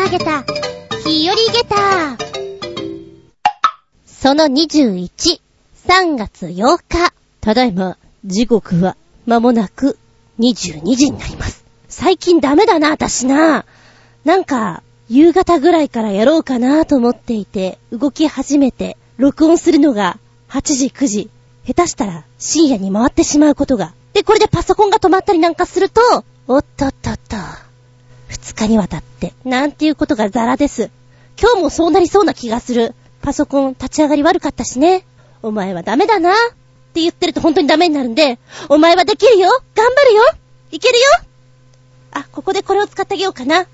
曲げた、日和ゲタその21、3月8日。ただいま、時刻は、間もなく、22時になります。最近ダメだな、私な。なんか、夕方ぐらいからやろうかなと思っていて、動き始めて、録音するのが、8時、9時。下手したら、深夜に回ってしまうことが。で、これでパソコンが止まったりなんかすると、おっとっとっと。2日にわたって、なんていうことがザラです。今日もそうなりそうな気がする。パソコン立ち上がり悪かったしね。お前はダメだな。って言ってると本当にダメになるんで、お前はできるよ頑張るよいけるよあ、ここでこれを使ってあげようかな。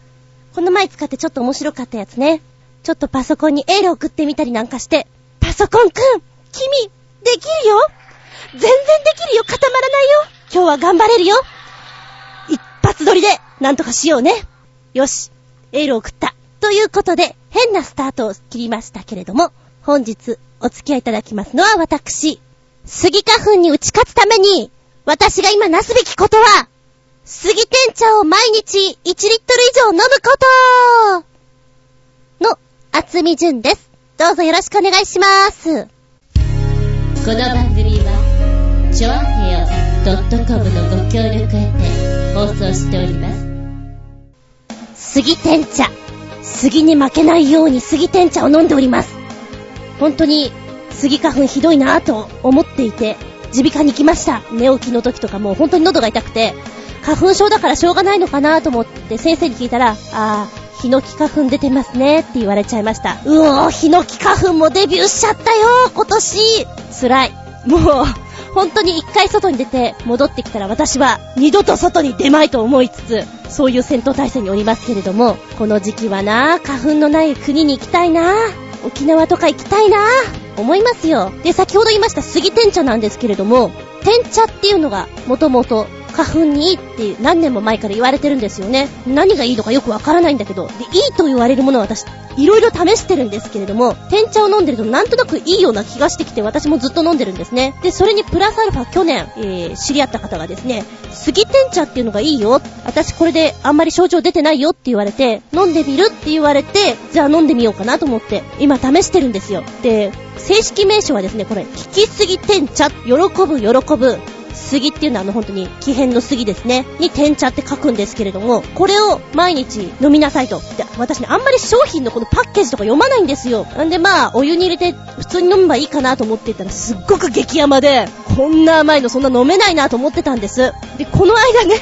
この前使ってちょっと面白かったやつね。ちょっとパソコンにエール送ってみたりなんかして、パソコンくん君できるよ全然できるよ固まらないよ今日は頑張れるよ一発撮りで、なんとかしようね。よし、エール送った。ということで、変なスタートを切りましたけれども、本日お付き合いいただきますのは私、杉花粉に打ち勝つために、私が今なすべきことは、杉天茶を毎日1リットル以上飲むことの、厚み順です。どうぞよろしくお願いしまーす。この番組は、ちょあへよ .com のご協力へて放送しております。杉天茶。杉に負けないように杉天茶を飲んでおります。本当に、杉花粉ひどいなぁと思っていて、耳鼻科に来ました。寝起きの時とかもう本当に喉が痛くて、花粉症だからしょうがないのかなと思って先生に聞いたら、あー、ヒノキ花粉出てますねって言われちゃいました。うおー、ヒノキ花粉もデビューしちゃったよ今年辛い。もう、本当に一回外に出て戻ってきたら私は二度と外に出まいと思いつつ、そういう戦闘態勢におりますけれども、この時期はな、花粉のない国に行きたいな、沖縄とか行きたいな、思いますよ。で、先ほど言いました杉天茶なんですけれども、天茶っていうのがもともと花粉にいいって何年も前から言われてるんですよね。何がいいのかよくわからないんだけど。で、いいと言われるものは私、いろいろ試してるんですけれども、天茶を飲んでるとなんとなくいいような気がしてきて私もずっと飲んでるんですね。で、それにプラスアルファ去年、えー、知り合った方がですね、杉天茶っていうのがいいよ。私これであんまり症状出てないよって言われて、飲んでみるって言われて、じゃあ飲んでみようかなと思って、今試してるんですよ。で、正式名称はですね、これ、引きすぎ天茶、喜ぶ喜ぶ、杉っていうのはあの本当に木片の杉ですね。に天茶って書くんですけれども、これを毎日飲みなさいと。で、私ね、あんまり商品のこのパッケージとか読まないんですよ。なんでまあ、お湯に入れて普通に飲めばいいかなと思っていたらすっごく激甘で、こんな甘いのそんな飲めないなと思ってたんです。で、この間ね、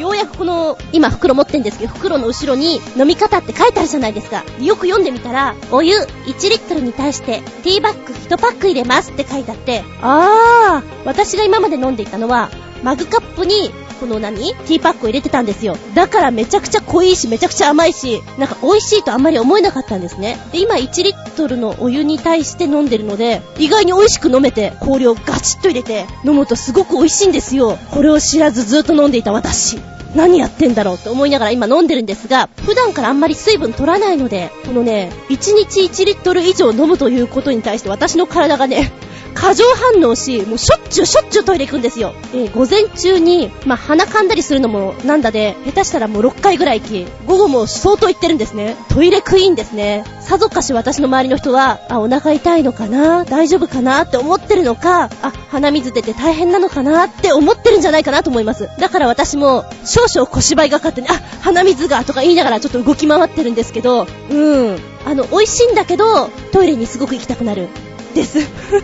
ようやくこの、今袋持ってんですけど、袋の後ろに飲み方って書いてあるじゃないですか。よく読んでみたら、お湯1リットルに対してティーバッグ1パック入れますって書いてあって、あー、私が今まで飲んでいたのは、マグカップにこの何？ティーパックを入れてたんですよ。だからめちゃくちゃ濃いし、めちゃくちゃ甘いし、なんか美味しいとあんまり思えなかったんですね。で、今1リットルのお湯に対して飲んでるので、意外に美味しく飲めて、氷をガチッと入れて飲むとすごく美味しいんですよ。これを知らずずっと飲んでいた私。何やってんだろうって思いながら今飲んでるんですが、普段からあんまり水分取らないので、このね、1日1リットル以上飲むということに対して私の体がね、過剰反応し、もうしょっちゅうしょっちゅうトイレ行くんですよ。えー、午前中に、まあ、鼻噛んだりするのもなんだで、下手したらもう6回ぐらい行き、午後も相当行ってるんですね。トイレクイーンですね。さぞかし私の周りの人は、あ、お腹痛いのかな？大丈夫かなって思ってるのか、あ、鼻水出て大変なのかなって思ってるんじゃないかなと思います。だから私も、少々小芝居がかってね、あ、鼻水がとか言いながらちょっと動き回ってるんですけど、うん。あの、美味しいんだけど、トイレにすごく行きたくなる。です。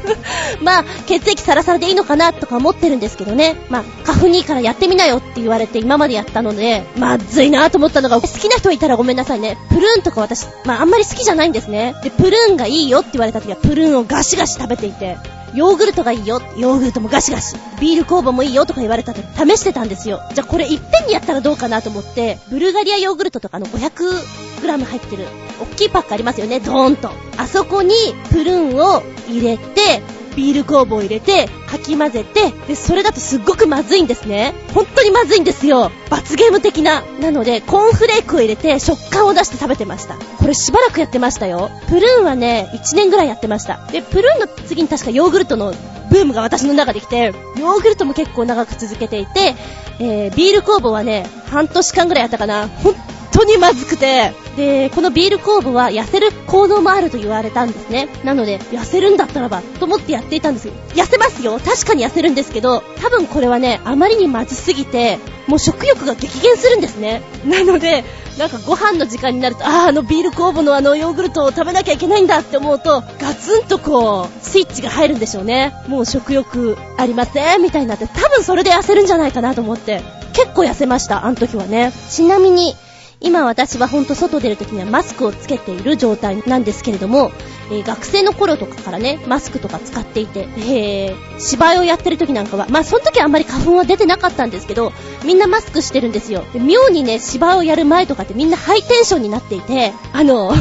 まあ、血液サラサラでいいのかなとか思ってるんですけどね。まあ、花粉にいいからやってみなよって言われて今までやったので、まずいなと思ったのが、好きな人いたらごめんなさいね。プルーンとか私、まああんまり好きじゃないんですね。で、プルーンがいいよって言われた時は、プルーンをガシガシ食べていて、ヨーグルトがいいよ。ヨーグルトもガシガシ。ビール酵母もいいよとか言われたと試してたんですよ。じゃあこれいっぺんにやったらどうかなと思って、ブルガリアヨーグルトとかの 500g 入ってる、おっきいパックありますよね、ドーンと。あそこにプルーンを入れて、ビール酵母を入れて、かき混ぜて、で、それだとすっごくまずいんですね。本当にまずいんですよ。罰ゲーム的な。なので、コーンフレークを入れて食感を出して食べてました。これしばらくやってましたよ。プルーンはね、1年ぐらいやってました。で、プルーンの次に確かヨーグルトのブームが私の中で来て、ヨーグルトも結構長く続けていて、えー、ビール酵母はね、半年間ぐらいやったかな。本当にまずくて、で、このビール酵母は痩せる効能もあると言われたんですね。なので、痩せるんだったらば、と思ってやっていたんですよ。痩せますよ確かに痩せるんですけど、多分これはね、あまりにまずすぎて、もう食欲が激減するんですね。なので、なんかご飯の時間になると、ああ、あのビール酵母のあのヨーグルトを食べなきゃいけないんだって思うと、ガツンとこう、スイッチが入るんでしょうね。もう食欲ありませんみたいになって、多分それで痩せるんじゃないかなと思って、結構痩せました、あの時はね。ちなみに、今私はほんと外出るときにはマスクをつけている状態なんですけれども、えー、学生の頃とかからね、マスクとか使っていて、えー、芝居をやってる時なんかは、まあその時はあんまり花粉は出てなかったんですけど、みんなマスクしてるんですよ。で妙にね、芝居をやる前とかってみんなハイテンションになっていて、あの、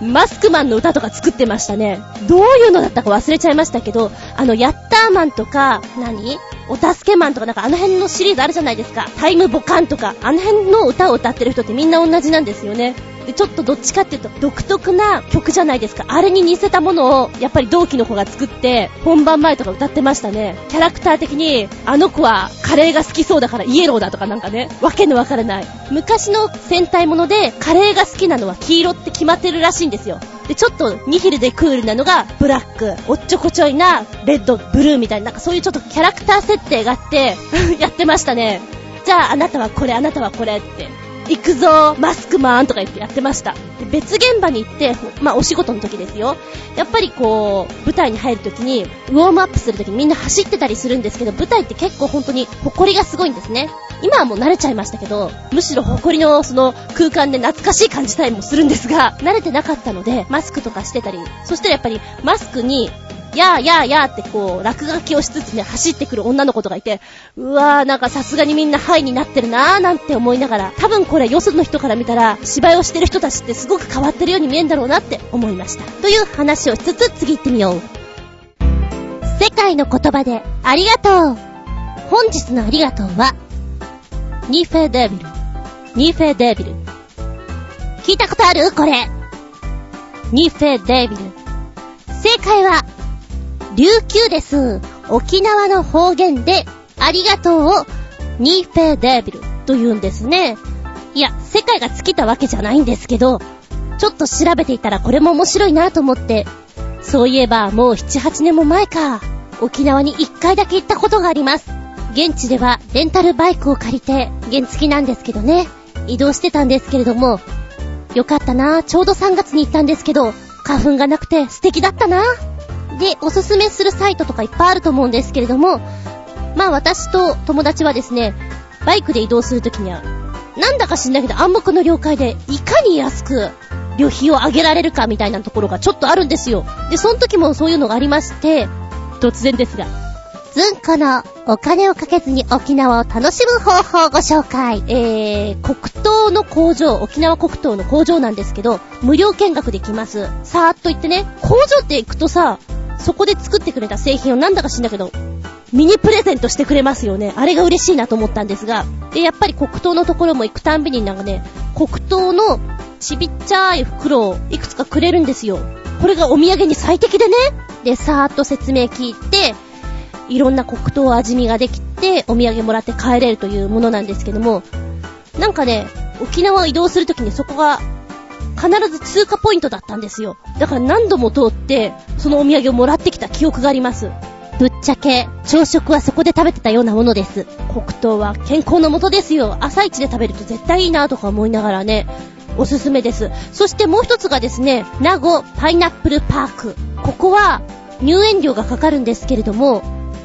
マスクマンの歌とか作ってましたね。どういうのだったか忘れちゃいましたけど、あの、ヤッターマンとか、何？お助けマンとかなんかあの辺のシリーズあるじゃないですか。タイムボカンとか、あの辺の歌を歌ってる人ってみんな同じなんですよね。で、ちょっとどっちかっていうと独特な曲じゃないですか。あれに似せたものを、やっぱり同期の子が作って、本番前とか歌ってましたね。キャラクター的に、あの子はカレーが好きそうだからイエローだとかなんかね、わけのわからない。昔の戦隊もので、カレーが好きなのは黄色って決まってるらしいんですよ。で、ちょっとニヒルでクールなのがブラック、おっちょこちょいなレッド、ブルーみたいな、なんかそういうちょっとキャラクター設定があって やってましたね。じゃああなたはこれ、あなたはこれって。行くぞマスクマンとか言ってやってました。別現場に行って、まあお仕事の時ですよ。やっぱりこう、舞台に入る時に、ウォームアップする時にみんな走ってたりするんですけど、舞台って結構本当に埃がすごいんですね。今はもう慣れちゃいましたけど、むしろ埃のその空間で懐かしい感じたりもするんですが、慣れてなかったので、マスクとかしてたり、そしたらやっぱりマスクにやーやーやーってこう、落書きをしつつね、走ってくる女の子とかいて、うわーなんかさすがにみんなハイになってるなーなんて思いながら、多分これよその人から見たら、芝居をしてる人たちってすごく変わってるように見えんだろうなって思いました。という話をしつつ次行ってみよう。世界の言葉でありがとう本日のありがとうは、ニフェデービル。ニフェデービル。聞いたことある？これ。ニフェデービル。正解は、琉球です。沖縄の方言で、ありがとうを、ニーフェーデービルと言うんですね。いや、世界が尽きたわけじゃないんですけど、ちょっと調べていたらこれも面白いなと思って、そういえばもう7、8年も前か、沖縄に1回だけ行ったことがあります。現地ではレンタルバイクを借りて、原付きなんですけどね、移動してたんですけれども、よかったなちょうど3月に行ったんですけど、花粉がなくて素敵だったなで、おすすめするサイトとかいっぱいあると思うんですけれども、まあ私と友達はですね、バイクで移動するときには、なんだか知んないけど暗黙の了解で、いかに安く旅費を上げられるかみたいなところがちょっとあるんですよ。で、その時もそういうのがありまして、突然ですが、ずんこのお金をかけずに沖縄を楽しむ方法をご紹介。えー、黒糖の工場、沖縄黒糖の工場なんですけど、無料見学できます。さーっと行ってね、工場って行くとさ、そこで作ってくれた製品をなんだか知んだけど、ミニプレゼントしてくれますよね。あれが嬉しいなと思ったんですが、で、やっぱり黒糖のところも行くたんびになんかね、黒糖のちびっちゃい袋をいくつかくれるんですよ。これがお土産に最適でね。で、さーっと説明聞いて、いろんな黒糖味見ができて、お土産もらって帰れるというものなんですけども、なんかね、沖縄を移動するときにそこが必ず通過ポイントだったんですよ。だから何度も通って、そのお土産をもらってきた記憶があります。ぶっちゃけ、朝食はそこで食べてたようなものです。黒糖は健康のもとですよ。朝一で食べると絶対いいなとか思いながらね、おすすめです。そしてもう一つがですね、名護パイナップルパーク。ここは入園料がかかるんですけれども、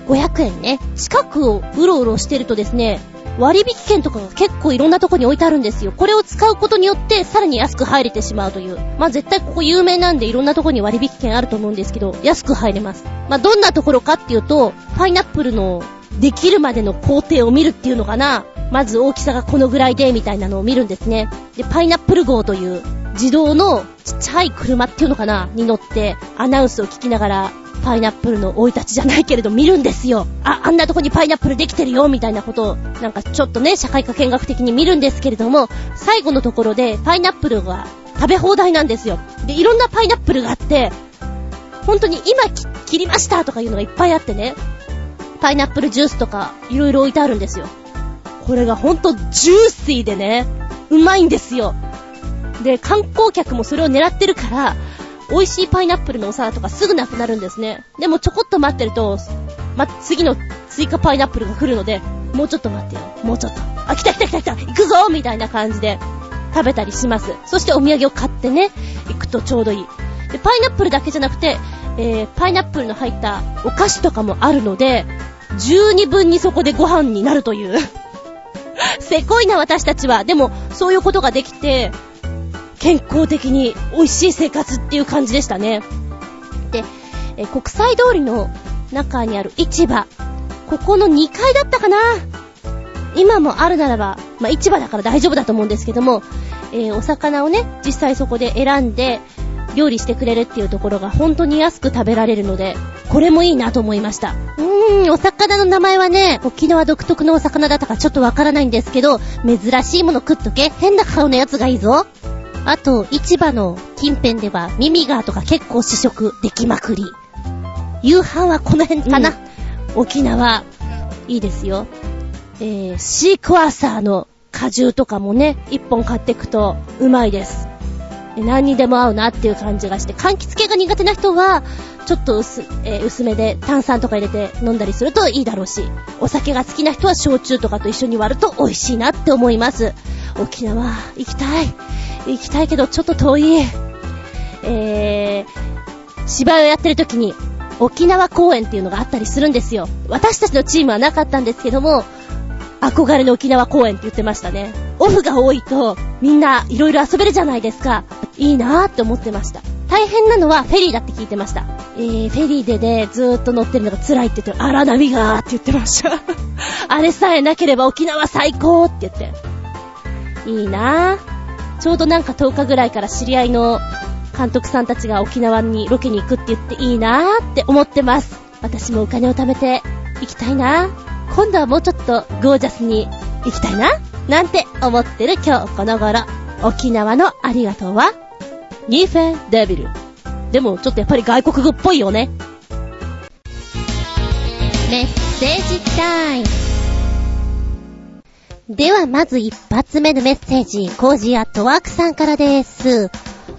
500円ね。近くをうろうろしてるとですね、割引券とかが結構いろんなとこに置いてあるんですよ。これを使うことによってさらに安く入れてしまうという。まあ絶対ここ有名なんでいろんなとこに割引券あると思うんですけど、安く入れます。まあどんなところかっていうと、パイナップルのできるまでの工程を見るっていうのかな。まず大きさがこのぐらいでみたいなのを見るんですね。で、パイナップル号という自動のちっちゃい車っていうのかなに乗ってアナウンスを聞きながらパイナップルの生い立ちじゃないけれど見るんですよ。あ、あんなとこにパイナップルできてるよ、みたいなことを、なんかちょっとね、社会科見学的に見るんですけれども、最後のところでパイナップルが食べ放題なんですよ。で、いろんなパイナップルがあって、本当に今切りましたとかいうのがいっぱいあってね、パイナップルジュースとかいろいろ置いてあるんですよ。これがほんとジューシーでね、うまいんですよ。で、観光客もそれを狙ってるから、美味しいパイナップルのお皿とかすぐなくなるんですね。でもちょこっと待ってると、ま、次の追加パイナップルが来るので、もうちょっと待ってよ。もうちょっと。あ、来た来た来た来た行くぞみたいな感じで食べたりします。そしてお土産を買ってね、行くとちょうどいい。で、パイナップルだけじゃなくて、えー、パイナップルの入ったお菓子とかもあるので、十二分にそこでご飯になるという。せこいな私たちは。でも、そういうことができて、健康的に美味しい生活っていう感じでしたね。で、えー、国際通りの中にある市場。ここの2階だったかな今もあるならば、まあ、市場だから大丈夫だと思うんですけども、えー、お魚をね、実際そこで選んで、料理してくれるっていうところが本当に安く食べられるので、これもいいなと思いました。うーん、お魚の名前はね、沖縄独特のお魚だったかちょっとわからないんですけど、珍しいもの食っとけ。変な顔のやつがいいぞ。あと、市場の近辺では、ミミガーとか結構試食できまくり。夕飯はこの辺かな。うん、沖縄、いいですよ。えー、シークワーサーの果汁とかもね、一本買っていくとうまいです。何にでも合うなっていう感じがして、柑橘系が苦手な人は、ちょっと薄、えー、薄めで炭酸とか入れて飲んだりするといいだろうし、お酒が好きな人は焼酎とかと一緒に割ると美味しいなって思います。沖縄、行きたい。行きたいけど、ちょっと遠い。えー、芝居をやってる時に、沖縄公演っていうのがあったりするんですよ。私たちのチームはなかったんですけども、憧れの沖縄公演って言ってましたね。オフが多いと、みんないろいろ遊べるじゃないですか。いいなーって思ってました。大変なのはフェリーだって聞いてました。えー、フェリーでね、ずーっと乗ってるのが辛いって言って、荒波がーって言ってました。あれさえなければ沖縄最高って言って。いいなー。ちょうどなんか10日ぐらいから知り合いの監督さんたちが沖縄にロケに行くって言っていいなーって思ってます。私もお金を貯めて行きたいなー。今度はもうちょっとゴージャスに行きたいな、なんて思ってる今日この頃。沖縄のありがとうは、ニーフェンデビル。でもちょっとやっぱり外国語っぽいよね。メッセージタイム。ではまず一発目のメッセージ、コージアットワークさんからです。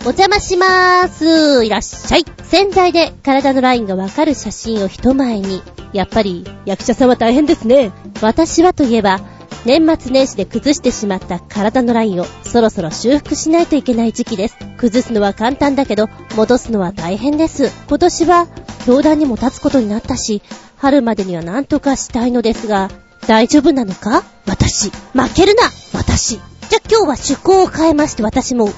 お邪魔しまーす。いらっしゃい。潜在で体のラインがわかる写真を人前に。やっぱり役者さんは大変ですね。私はといえば、年末年始で崩してしまった体のラインをそろそろ修復しないといけない時期です。崩すのは簡単だけど、戻すのは大変です。今年は、教団にも立つことになったし、春までには何とかしたいのですが、大丈夫なのか？私。負けるな私。じゃ、今日は趣向を変えまして私も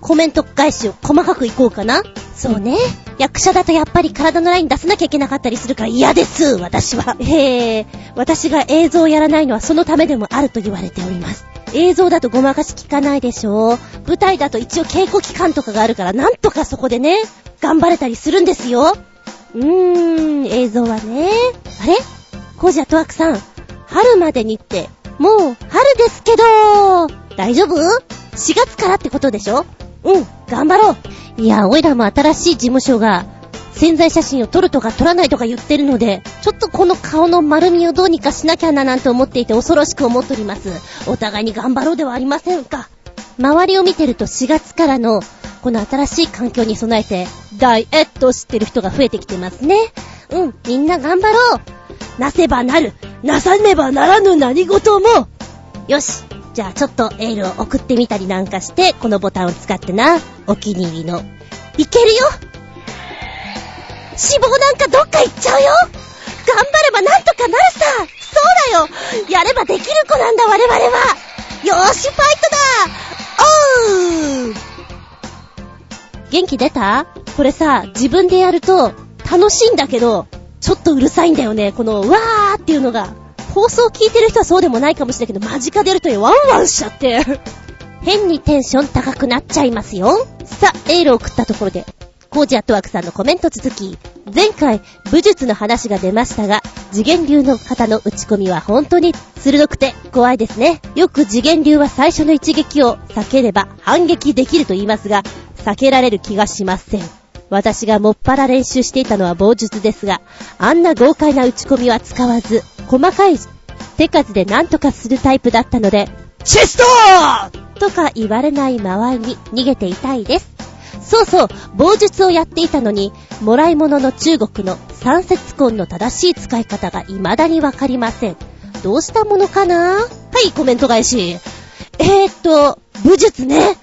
コメント返しを細かくいこうかな。そうね。役者だとやっぱり体のライン出さなきゃいけなかったりするから嫌です、私は。へえ、私が映像をやらないのはそのためでもあると言われております。映像だとごまかし効かないでしょ舞台だと一応稽古期間とかがあるからなんとかそこでね、頑張れたりするんですよ。うーん、映像はね。あれ？コージアトワークさん、春までにって、もう春ですけど、大丈夫 ?4 月からってことでしょ？うん、頑張ろう。いや、おいらも新しい事務所が、潜在写真を撮るとか撮らないとか言ってるので、ちょっとこの顔の丸みをどうにかしなきゃななんて思っていて恐ろしく思っております。お互いに頑張ろうではありませんか。周りを見てると4月からの、この新しい環境に備えて、ダイエットしてる人が増えてきてますね。うん、みんな頑張ろう。なせばなる。なさねばならぬ何事も。よし、じゃあちょっとエールを送ってみたりなんかして、このボタンを使ってな、お気に入りの。いけるよ。脂肪なんかどっか行っちゃうよ。頑張ればなんとかなるさ。そうだよ。やればできる子なんだ我々は。よーし、ファイトだ。おう。元気出た？これさ、自分でやると楽しいんだけど、ちょっとうるさいんだよね。この、わーっていうのが。放送聞いてる人はそうでもないかもしれないけど、間近でるとワンワンしちゃって。変にテンション高くなっちゃいますよ。さあ、エールを送ったところで、コージアットワークさんのコメント続き、前回、武術の話が出ましたが、次元流の方の打ち込みは本当に鋭くて怖いですね。よく次元流は最初の一撃を避ければ反撃できると言いますが、避けられる気がしません。私がもっぱら練習していたのは棒術ですが、あんな豪快な打ち込みは使わず、細かい手数で何とかするタイプだったので、チェストとか言われない周りに逃げていたいです。そうそう、棒術をやっていたのに、もらい物の中国の三節根の正しい使い方が未だにわかりません。どうしたものかな？はい、コメント返し。えーっと、武術ね。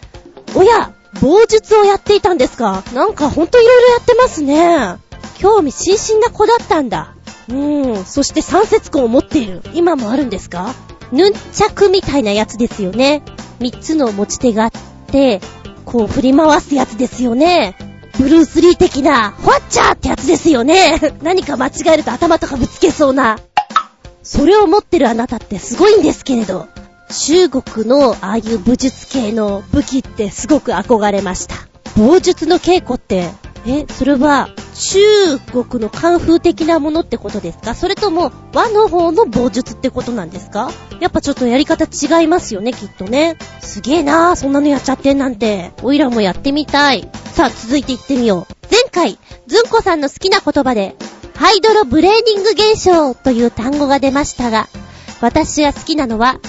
おや、棒術をやっていたんですか？なんかほんと色々やってますね。興味津々な子だったんだ。うーん、そして三節根を持っている。今もあるんですか？ヌンチャクみたいなやつですよね。三つの持ち手があって、こう振り回すやつですよね。ブルース・リー的な、ホワッチャーってやつですよね。何か間違えると頭とかぶつけそうな。それを持ってるあなたってすごいんですけれど、中国のああいう武術系の武器ってすごく憧れました。棒術の稽古って、え、それは中国のカンフー的なものってことですか？それとも和の方の棒術ってことなんですか？やっぱちょっとやり方違いますよね、きっとね。すげえなぁ、そんなのやっちゃってんなんて。おいらもやってみたい。さあ、続いていってみよう。前回、ずんこさんの好きな言葉で、ハイドロブレーニング現象という単語が出ましたが、私が好きなのは、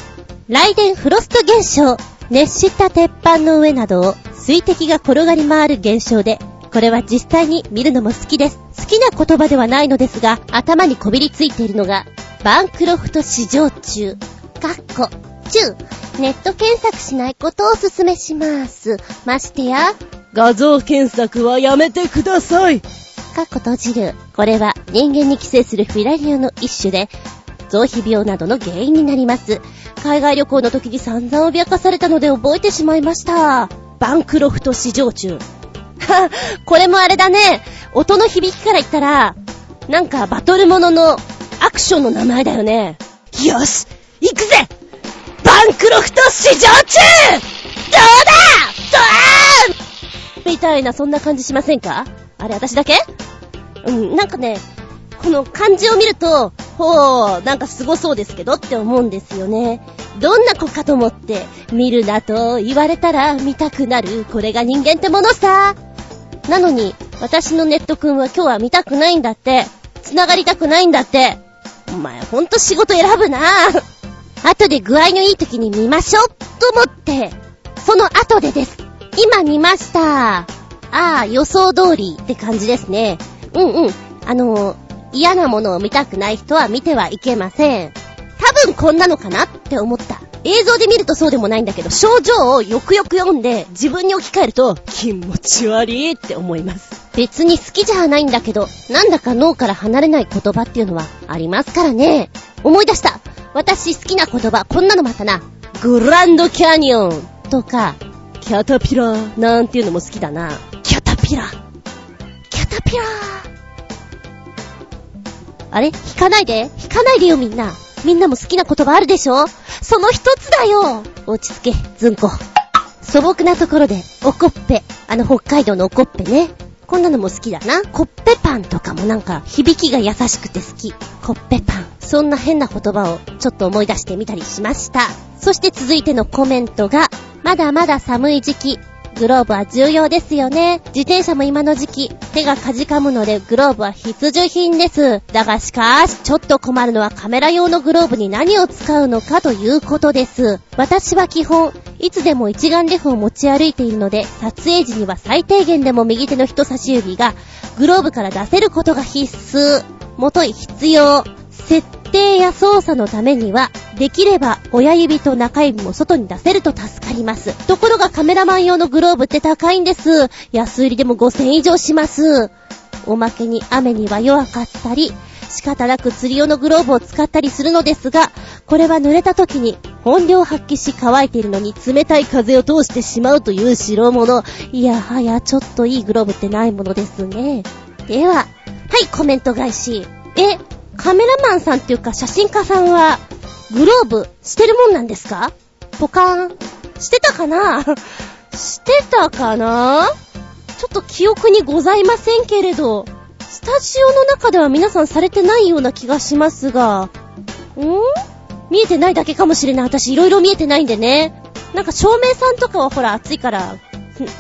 ライデンフロスト現象。熱した鉄板の上などを水滴が転がり回る現象で、これは実際に見るのも好きです。好きな言葉ではないのですが、頭にこびりついているのが、バンクロフト市場中。かっこ、中。ネット検索しないことをお勧めします。ましてや、画像検索はやめてください。かっこ閉じる。これは人間に寄生するフィラリアの一種で、臓皮病などの原因になります。海外旅行の時に散々脅かされたので覚えてしまいました。バンクロフト市場中。は、これもあれだね。音の響きから言ったら、なんかバトルもののアクションの名前だよね。よし行くぜバンクロフト市場中どうだ？ドーンみたいな、そんな感じしませんか？あれ、私だけ？うん、なんかね、この漢字を見ると、ほう、なんかすごそうですけどって思うんですよね。どんな子かと思って、見るなと言われたら見たくなる。これが人間ってものさ。なのに、私のネットくんは今日は見たくないんだって。繋がりたくないんだって。お前ほんと仕事選ぶな。後で具合のいい時に見ましょうと思って、その後でです。今見ました。ああ、予想通りって感じですね。うんうん。あの、嫌なものを見たくない人は見てはいけません。多分こんなのかなって思った。映像で見るとそうでもないんだけど、症状をよくよく読んで自分に置き換えると気持ち悪いって思います。別に好きじゃないんだけど、なんだか脳から離れない言葉っていうのはありますからね。思い出した。私好きな言葉、こんなのもあったな。グランドキャニオンとか、キャタピラーなんていうのも好きだな。キャタピラー。キャタピラー。あれ？引かないで引かないでよみんな。みんなも好きな言葉あるでしょ？その一つだよ落ち着け、ずんこ。素朴なところで、おこっぺ。あの北海道のおこっぺね。こんなのも好きだな。コッペパンとかもなんか響きが優しくて好き。コッペパン。そんな変な言葉をちょっと思い出してみたりしました。そして続いてのコメントが、まだまだ寒い時期、グローブは重要ですよね。自転車も今の時期、手がかじかむのでグローブは必需品です。だがしかし、ちょっと困るのはカメラ用のグローブに何を使うのかということです。私は基本、いつでも一眼レフを持ち歩いているので、撮影時には最低限でも右手の人差し指がグローブから出せることが必須。もとい必要。設定や操作のためには、できれば親指と中指も外に出せると助かります。ところがカメラマン用のグローブって高いんです。安売りでも5000以上します。おまけに雨には弱かったり、仕方なく釣り用のグローブを使ったりするのですが、これは濡れた時に本領発揮し乾いているのに冷たい風を通してしまうという代物。いやはやちょっといいグローブってないものですね。では、はい、コメント返し。え、カメラマンさんっていうか写真家さんは、グローブしてるもんなんですか？ポカーン。してたかな？してたかな？ちょっと記憶にございませんけれど、スタジオの中では皆さんされてないような気がしますが、ん？見えてないだけかもしれない。私いろいろ見えてないんでね。なんか照明さんとかはほら暑いから、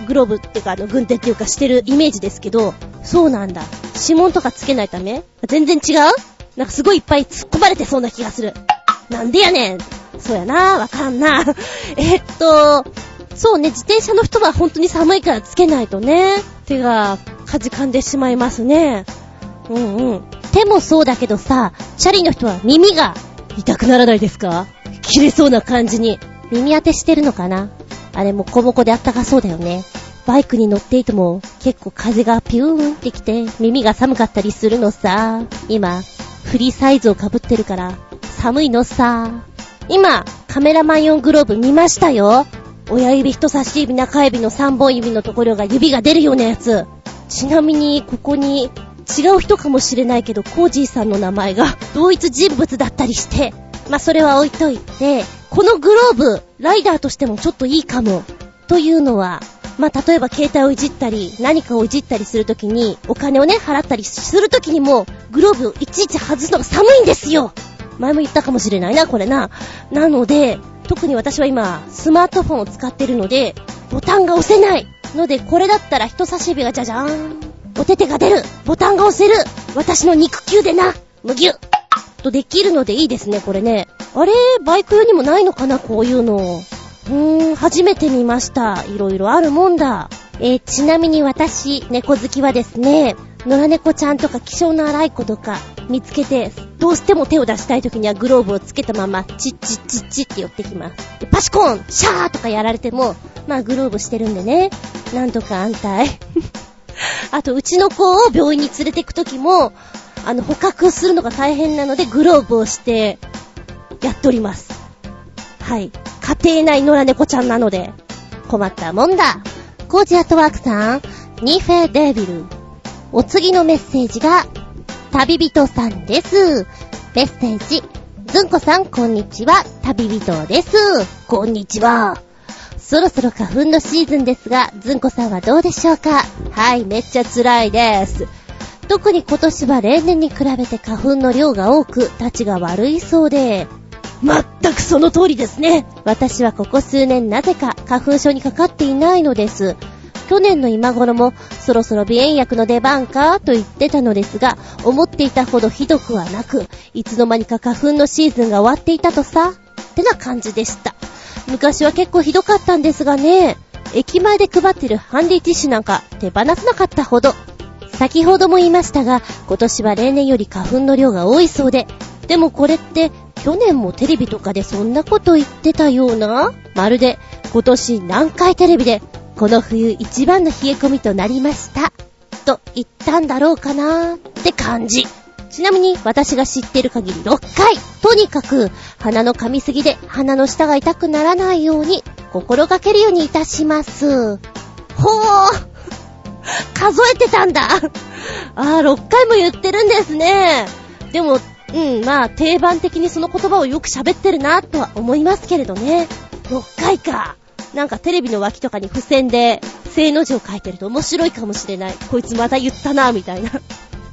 グローブっていうかあの軍手っていうかしてるイメージですけど、そうなんだ。指紋とかつけないため？全然違う？なんかすごいいっぱい突っ込まれてそうな気がする。なんでやねん。そうやな、わかんな。えっと、そうね、自転車の人は本当に寒いからつけないとね、手がかじかんでしまいますね。うんうん。手もそうだけどさ、チャリの人は耳が痛くならないですか？切れそうな感じに。耳当てしてるのかな？あれもこもこであったかそうだよね。バイクに乗っていても結構風がピューンってきて耳が寒かったりするのさ。今、フリーサイズを被ってるから寒いのさ。今、カメラマン用グローブ見ましたよ。親指、人差し指、中指の3本指のところが指が出るようなやつ。ちなみに、ここに、違う人かもしれないけど、コージーさんの名前が同一人物だったりして、まあ、それは置いといて、このグローブ、ライダーとしてもちょっといいかも。というのは、まあ、例えば携帯をいじったり、何かをいじったりするときに、お金をね、払ったりするときにも、グローブをいちいち外すのが寒いんですよ前も言ったかもしれないな、これな。なので、特に私は今、スマートフォンを使ってるので、ボタンが押せないので、これだったら人差し指がじゃじゃーん。お手手が出るボタンが押せる私の肉球でなむぎゅっとできるのでいいですね、これね。あれバイク用にもないのかな、こういうの。うーん、初めて見ました。いろいろあるもんだ。えー、ちなみに私、猫好きはですね、野良猫ちゃんとか気性の荒い子とか見つけて、どうしても手を出したい時にはグローブをつけたまま、チッチッチッチって寄ってきます。でパシコンシャーとかやられても、まあグローブしてるんでね、なんとか安泰。あと、うちの子を病院に連れて行く時も、あの、捕獲するのが大変なので、グローブをして、やっております。はい。家庭内野良猫ちゃんなので、困ったもんだ。コージアットワークさん、ニフェデビル。お次のメッセージが、旅人さんです。メッセージ。ずんこさん、こんにちは。旅人です。こんにちは。そろそろ花粉のシーズンですが、ずんこさんはどうでしょうか？はい、めっちゃ辛いです。特に今年は例年に比べて花粉の量が多く、立ちが悪いそうで、まったくその通りですね。私はここ数年なぜか花粉症にかかっていないのです。去年の今頃もそろそろ鼻炎薬の出番かと言ってたのですが、思っていたほどひどくはなく、いつの間にか花粉のシーズンが終わっていたとさ、ってな感じでした。昔は結構ひどかったんですがね、駅前で配ってるハンディティッシュなんか手放せなかったほど。先ほども言いましたが、今年は例年より花粉の量が多いそうで、でもこれって去年もテレビとかでそんなこと言ってたような？まるで今年南海テレビでこの冬一番の冷え込みとなりました。と言ったんだろうかなーって感じ。ちなみに私が知ってる限り6回。とにかく鼻の噛みすぎで鼻の下が痛くならないように心がけるようにいたします。ほー数えてたんだあー、6回も言ってるんですね。でも、うん、まあ、定番的にその言葉をよく喋ってるな、とは思いますけれどね。6回か。なんかテレビの脇とかに付箋で、正の字を書いてると面白いかもしれない。こいつまた言ったな、みたいな。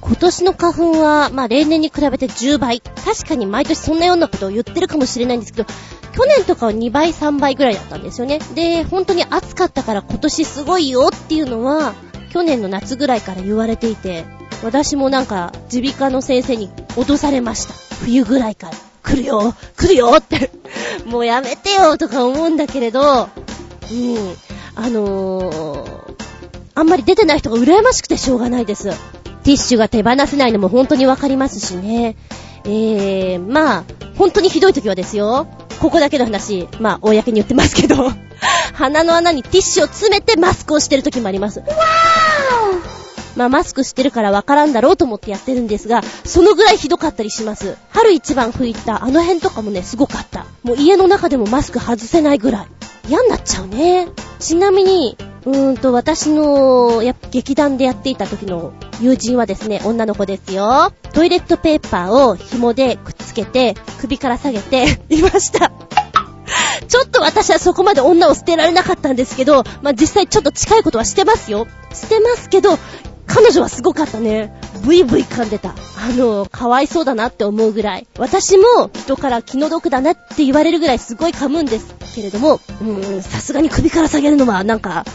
今年の花粉は、まあ例年に比べて10倍。確かに毎年そんなようなことを言ってるかもしれないんですけど、去年とかは2倍、3倍ぐらいだったんですよね。で、本当に暑かったから今年すごいよっていうのは、去年の夏ぐらいから言われていて、私もなんか、耳鼻科の先生に脅されました。冬ぐらいから。来るよ来るよって もうやめてよとか思うんだけれど、うん。あのー、あんまり出てない人が羨ましくてしょうがないです。ティッシュが手放せないのも本当にわかりますしね。えー、まあ、本当にひどい時はですよ。ここだけの話、まあ、公に言ってますけど、鼻の穴にティッシュを詰めてマスクをしてる時もあります。わーまあマスクしてるからわからんだろうと思ってやってるんですが、そのぐらいひどかったりします。春一番吹いたあの辺とかもね、すごかった。もう家の中でもマスク外せないぐらい。嫌になっちゃうね。ちなみに、うーんと、私の、や、劇団でやっていた時の友人はですね、女の子ですよ。トイレットペーパーを紐でくっつけて、首から下げて いました。ちょっと私はそこまで女を捨てられなかったんですけど、まあ、実際ちょっと近いことはしてますよ。してますけど、彼女はすごかったね。ブイブイ噛んでた。あの、かわいそうだなって思うぐらい。私も人から気の毒だなって言われるぐらいすごい噛むんですけれども、うーん、さすがに首から下げるのはなんか、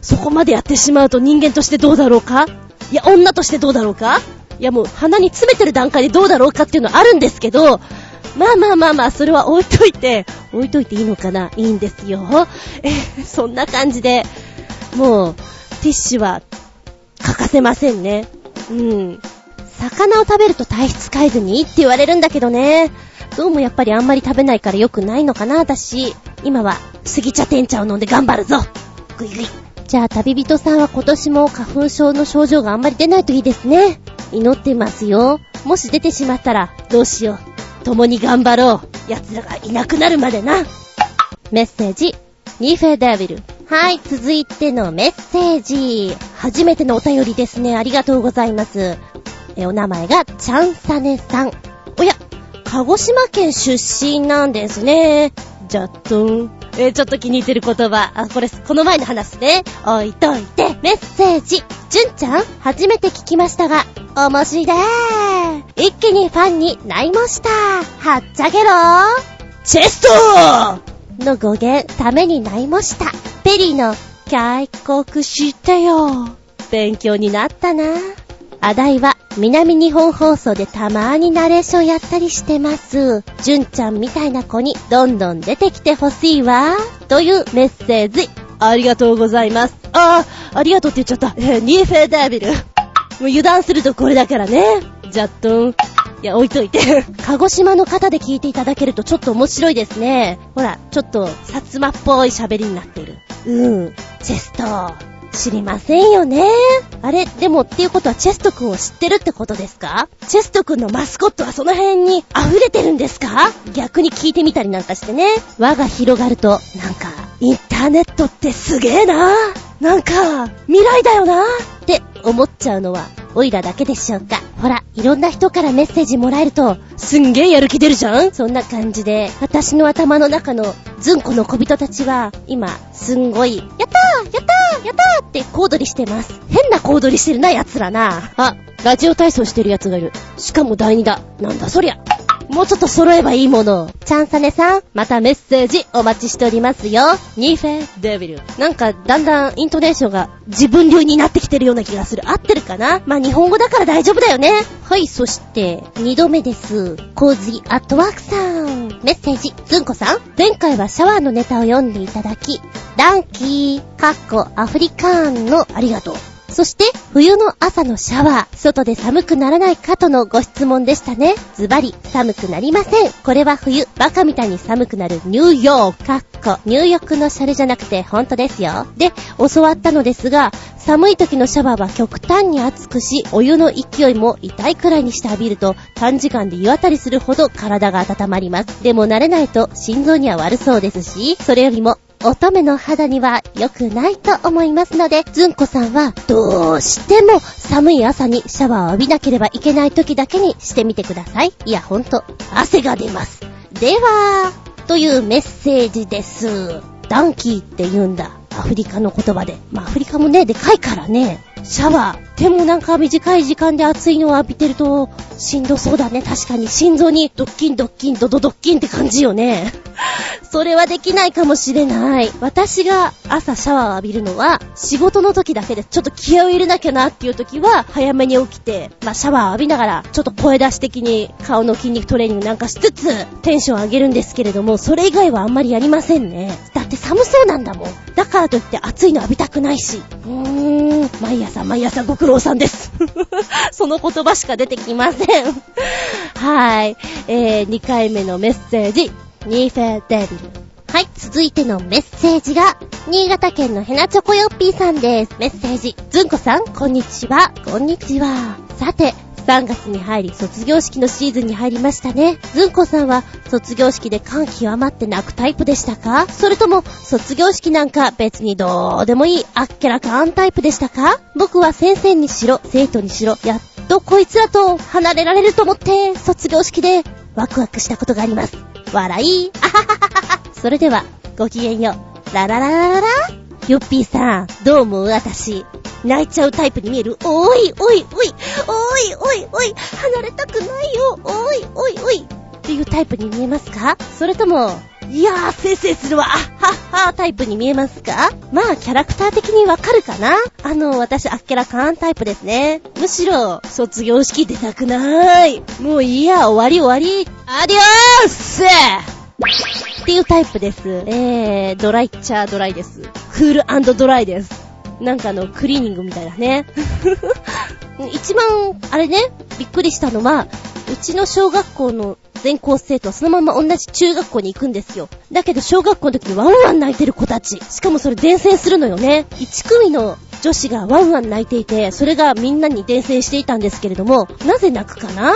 そこまでやってしまうと人間としてどうだろうか？いや、女としてどうだろうか？いやもう鼻に詰めてる段階でどうだろうかっていうのはあるんですけど、まあまあまあまあ、それは置いといて、置いといていいのかな？いいんですよ。え、そんな感じで、もう、ティッシュは欠かせませんね。うん。魚を食べると体質変えずにって言われるんだけどね。どうもやっぱりあんまり食べないから良くないのかな、私。今は、杉茶天茶を飲んで頑張るぞ。ぐいぐい。じゃあ旅人さんは今年も花粉症の症状があんまり出ないといいですね。祈ってますよ。もし出てしまったら、どうしよう。共に頑張ろう。奴らがいなくなるまでな。メッセージ、ニーフェデビル。はい、続いてのメッセージ。初めてのお便りですね。ありがとうございます。え、お名前が、チャンサネさん。おや、鹿児島県出身なんですね。じゃっとん。えー、ちょっと気に入ってる言葉。あ、これ、この前の話ね。置いといて。メッセージ。じゅんちゃん初めて聞きましたが、面白い。一気にファンになりました。はっちゃけろー。チェストの語源、ためになりました。ペリーの、開国してよ。勉強になったな。あだいは南日本放送でたまーにナレーションやったりしてます。じゅんちゃんみたいな子にどんどん出てきてほしいわ。というメッセージ。ありがとうございます。ああ、ありがとうって言っちゃった。えー、ニーフェーダービル。もう油断するとこれだからね。じゃっとん。いや、置いといて。鹿児島の方で聞いていただけるとちょっと面白いですね。ほら、ちょっと、薩摩っぽい喋りになっている。うん。チェスト。知りませんよね。あれ、でもっていうことはチェスト君を知ってるってことですか？チェスト君のマスコットはその辺に溢れてるんですか？逆に聞いてみたりなんかしてね。輪が広がると、なんか、インターネットってすげえな。なんか、未来だよな。って思っちゃうのは、オイラだけでしょうか。ほら、いろんな人からメッセージもらえると、すんげえやる気出るじゃんそんな感じで、私の頭の中のずんこの小人たちは、今、すんごい、やったーやったーやったーって小躍りしてます。変な小躍りしてるな、奴らな。あ、ラジオ体操してる奴がいる。しかも第二だ。なんだそりゃ。もうちょっと揃えばいいもの。チャンサネさん、またメッセージお待ちしておりますよ。ニーフェデビル。なんか、だんだんイントネーションが自分流になってきてるような気がする。合ってるかな？まあ、日本語だから大丈夫だよね。はい、そして、二度目です。コーズイアットワークさん。メッセージ、ずんこさん。前回はシャワーのネタを読んでいただき、ランキー、カッコ、アフリカーンのありがとう。そして、冬の朝のシャワー、外で寒くならないかとのご質問でしたね。ズバリ、寒くなりません。これは冬、バカみたいに寒くなるニューヨーク、かっこ、入浴のシャレじゃなくて本当ですよ。で、教わったのですが、寒い時のシャワーは極端に熱くし、お湯の勢いも痛いくらいにして浴びると、短時間で湯あたりするほど体が温まります。でも慣れないと心臓には悪そうですし、それよりも乙女の肌には良くないと思いますので、ずんこさんはどうしても寒い朝にシャワーを浴びなければいけない時だけにしてみてください。いや、ほんと、汗が出ます。では、というメッセージです。ダンキーって言うんだ。アフリカの言葉で。まあ、アフリカもね、でかいからね。シャワー。でもなんか短い時間で熱いのを浴びてると、しんどそうだね。確かに心臓にドッキンドッキンドドドッキンって感じよね。それはできないかもしれない。私が朝シャワーを浴びるのは、仕事の時だけでちょっと気合を入れなきゃなっていう時は、早めに起きて、まあシャワーを浴びながら、ちょっと声出し的に顔の筋肉トレーニングなんかしつつ、テンション上げるんですけれども、それ以外はあんまりやりませんね。だって寒そうなんだもん。だからといって暑いの浴びたくないし。うーん、毎朝毎朝ご苦労さんです。その言葉しか出てきません。はい。えー、2回目のメッセージ。ニーフェデビル。はい、続いてのメッセージが、新潟県のヘナチョコヨッピーさんです。メッセージ。ずんこさん、こんにちは。こんにちは。さて、3月に入り、卒業式のシーズンに入りましたね。ずんこさんは、卒業式で感極まって泣くタイプでしたか？それとも、卒業式なんか別にどうでもいい、あっけらかんタイプでしたか？僕は先生にしろ、生徒にしろ、やっとこいつらと離れられると思って、卒業式でワクワクしたことがあります。笑い。あはははは。それでは、ごきげんよう。ララララララヨッピーさん、どうも私。泣いちゃうタイプに見えるおいおいおいおいおいおい離れたくないよおいおいおいっていうタイプに見えますか？それとも、いやー、せいせいするわ、あはっはタイプに見えますか？まあ、キャラクター的にわかるかな？あの、私、あっけらかんタイプですね。むしろ、卒業式出たくなーい。もういいや、終わり終わり。アディオースっていうタイプです。えー、ドライっちゃドライです。クールドライです。なんかあの、クリーニングみたいなね。一番、あれね、びっくりしたのは、うちの小学校の全校生徒はそのまま同じ中学校に行くんですよ。だけど小学校の時にワンワン泣いてる子たち。しかもそれ伝染するのよね。1組の女子がワンワン泣いていて、それがみんなに伝染していたんですけれども、なぜ泣くかな？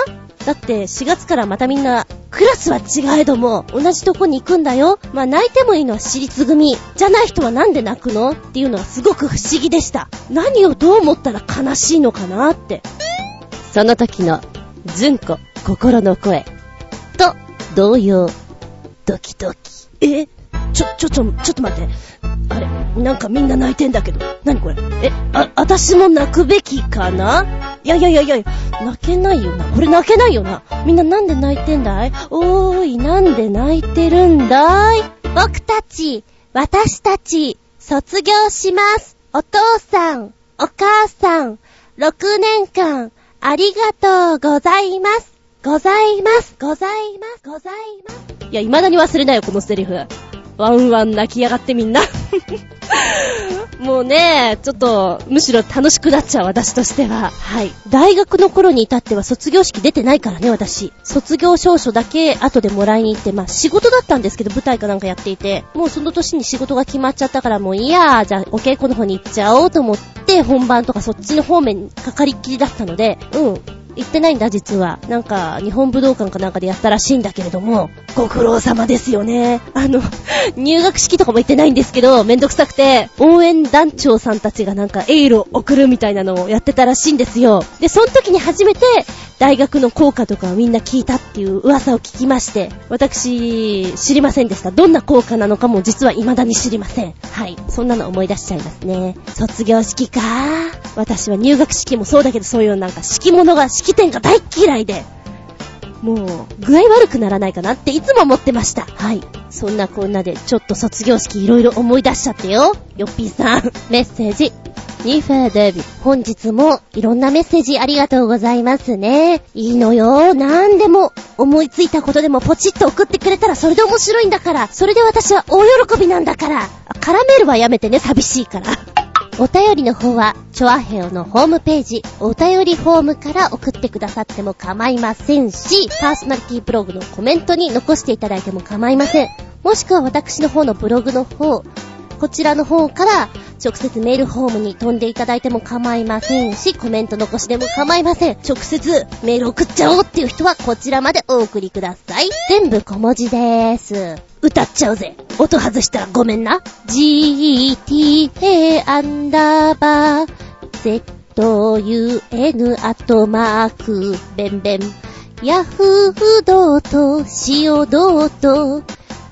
だって4月からまたみんな、クラスは違えども、同じとこに行くんだよ。まあ泣いてもいいのは私立組。じゃない人はなんで泣くの？っていうのはすごく不思議でした。何をどう思ったら悲しいのかなって。その時の、ずんこ、心の声。と、同様、ドキドキ。え？ちょ、ちょ、ちょ、ちょっと待って。あれ、なんかみんな泣いてんだけど。なにこれ？え、あ、私も泣くべきかな？いやいやいやいや、泣けないよな。これ泣けないよな。みんななんで泣いてんだい？おーい、なんで泣いてるんだい？僕たち、私たち、卒業します。お父さん、お母さん、6年間、ありがとうございます。ございます。ございます。ございます。いや、未だに忘れないよ、このセリフ。ワンワン泣きやがってみんな。もうね、ちょっと、むしろ楽しくなっちゃう、私としては。はい。大学の頃に至っては卒業式出てないからね、私。卒業証書だけ後でもらいに行って、まあ仕事だったんですけど、舞台かなんかやっていて、もうその年に仕事が決まっちゃったから、もういいや、じゃあお稽古の方に行っちゃおうと思って、本番とかそっちの方面にかかりっきりだったので、うん。行ってないんだ、実は。なんか、日本武道館かなんかでやったらしいんだけれども、ご苦労様ですよね。あの、入学式とかも行ってないんですけど、めんどくさくて、応援団長さんたちがなんかエールを送るみたいなのをやってたらしいんですよ。で、その時に初めて、大学の校歌とかをみんな聞いたっていう噂を聞きまして、私、知りませんでした。どんな校歌なのかも実は未だに知りません。はい。そんなの思い出しちゃいますね。卒業式か私は入学式もそうだけど、そういうなんか式物が、式典が大嫌いで、もう、具合悪くならないかなっていつも思ってました。はい。そんなこんなで、ちょっと卒業式いろいろ思い出しちゃってよ。よっぴーさん。メッセージ。ニフェーデビ。本日もいろんなメッセージありがとうございますね。いいのよ。なんでも思いついたことでもポチッと送ってくれたらそれで面白いんだから。それで私は大喜びなんだから。絡めるはやめてね、寂しいから。お便りの方は、チョアヘオのホームページ、お便りフォームから送ってくださっても構いませんし、パーソナリティブログのコメントに残していただいても構いません。もしくは私の方のブログの方、こちらの方から直接メールフォームに飛んでいただいても構いませんし、コメント残しでも構いません。直接メール送っちゃおうっていう人はこちらまでお送りください。全部小文字でーす。歌っちゃうぜ。音外したらごめんな。gta アンダーバー zun アットマークベンベンヤ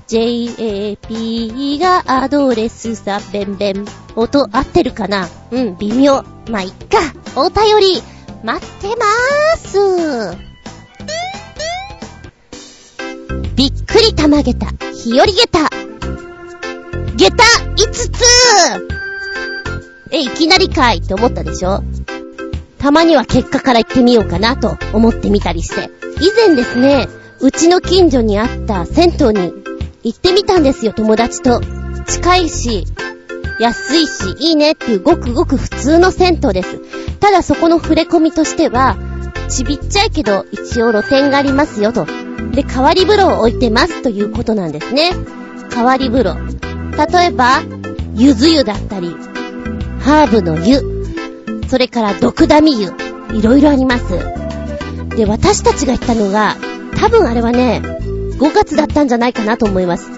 JAP がアドレスさ、ベンベン。音合ってるかな？うん、微妙。まあ、いっか。お便り、待ってまーす。びっくりたまげた、日和げた。げた5つえ、いきなりかいって思ったでしょ？たまには結果から言ってみようかなと思ってみたりして。以前ですね、うちの近所にあった銭湯に行ってみたんですよ、友達と。近いし、安いし、いいねっていうごくごく普通の銭湯です。ただそこの触れ込みとしては、ちびっちゃいけど一応露店がありますよと。で、変わり風呂を置いてますということなんですね。変わり風呂。例えば、ゆず湯だったり、ハーブの湯、それから毒ダミ湯、いろいろあります。で、私たちが行ったのが、多分あれはね、5月だったんじゃないかなと思います。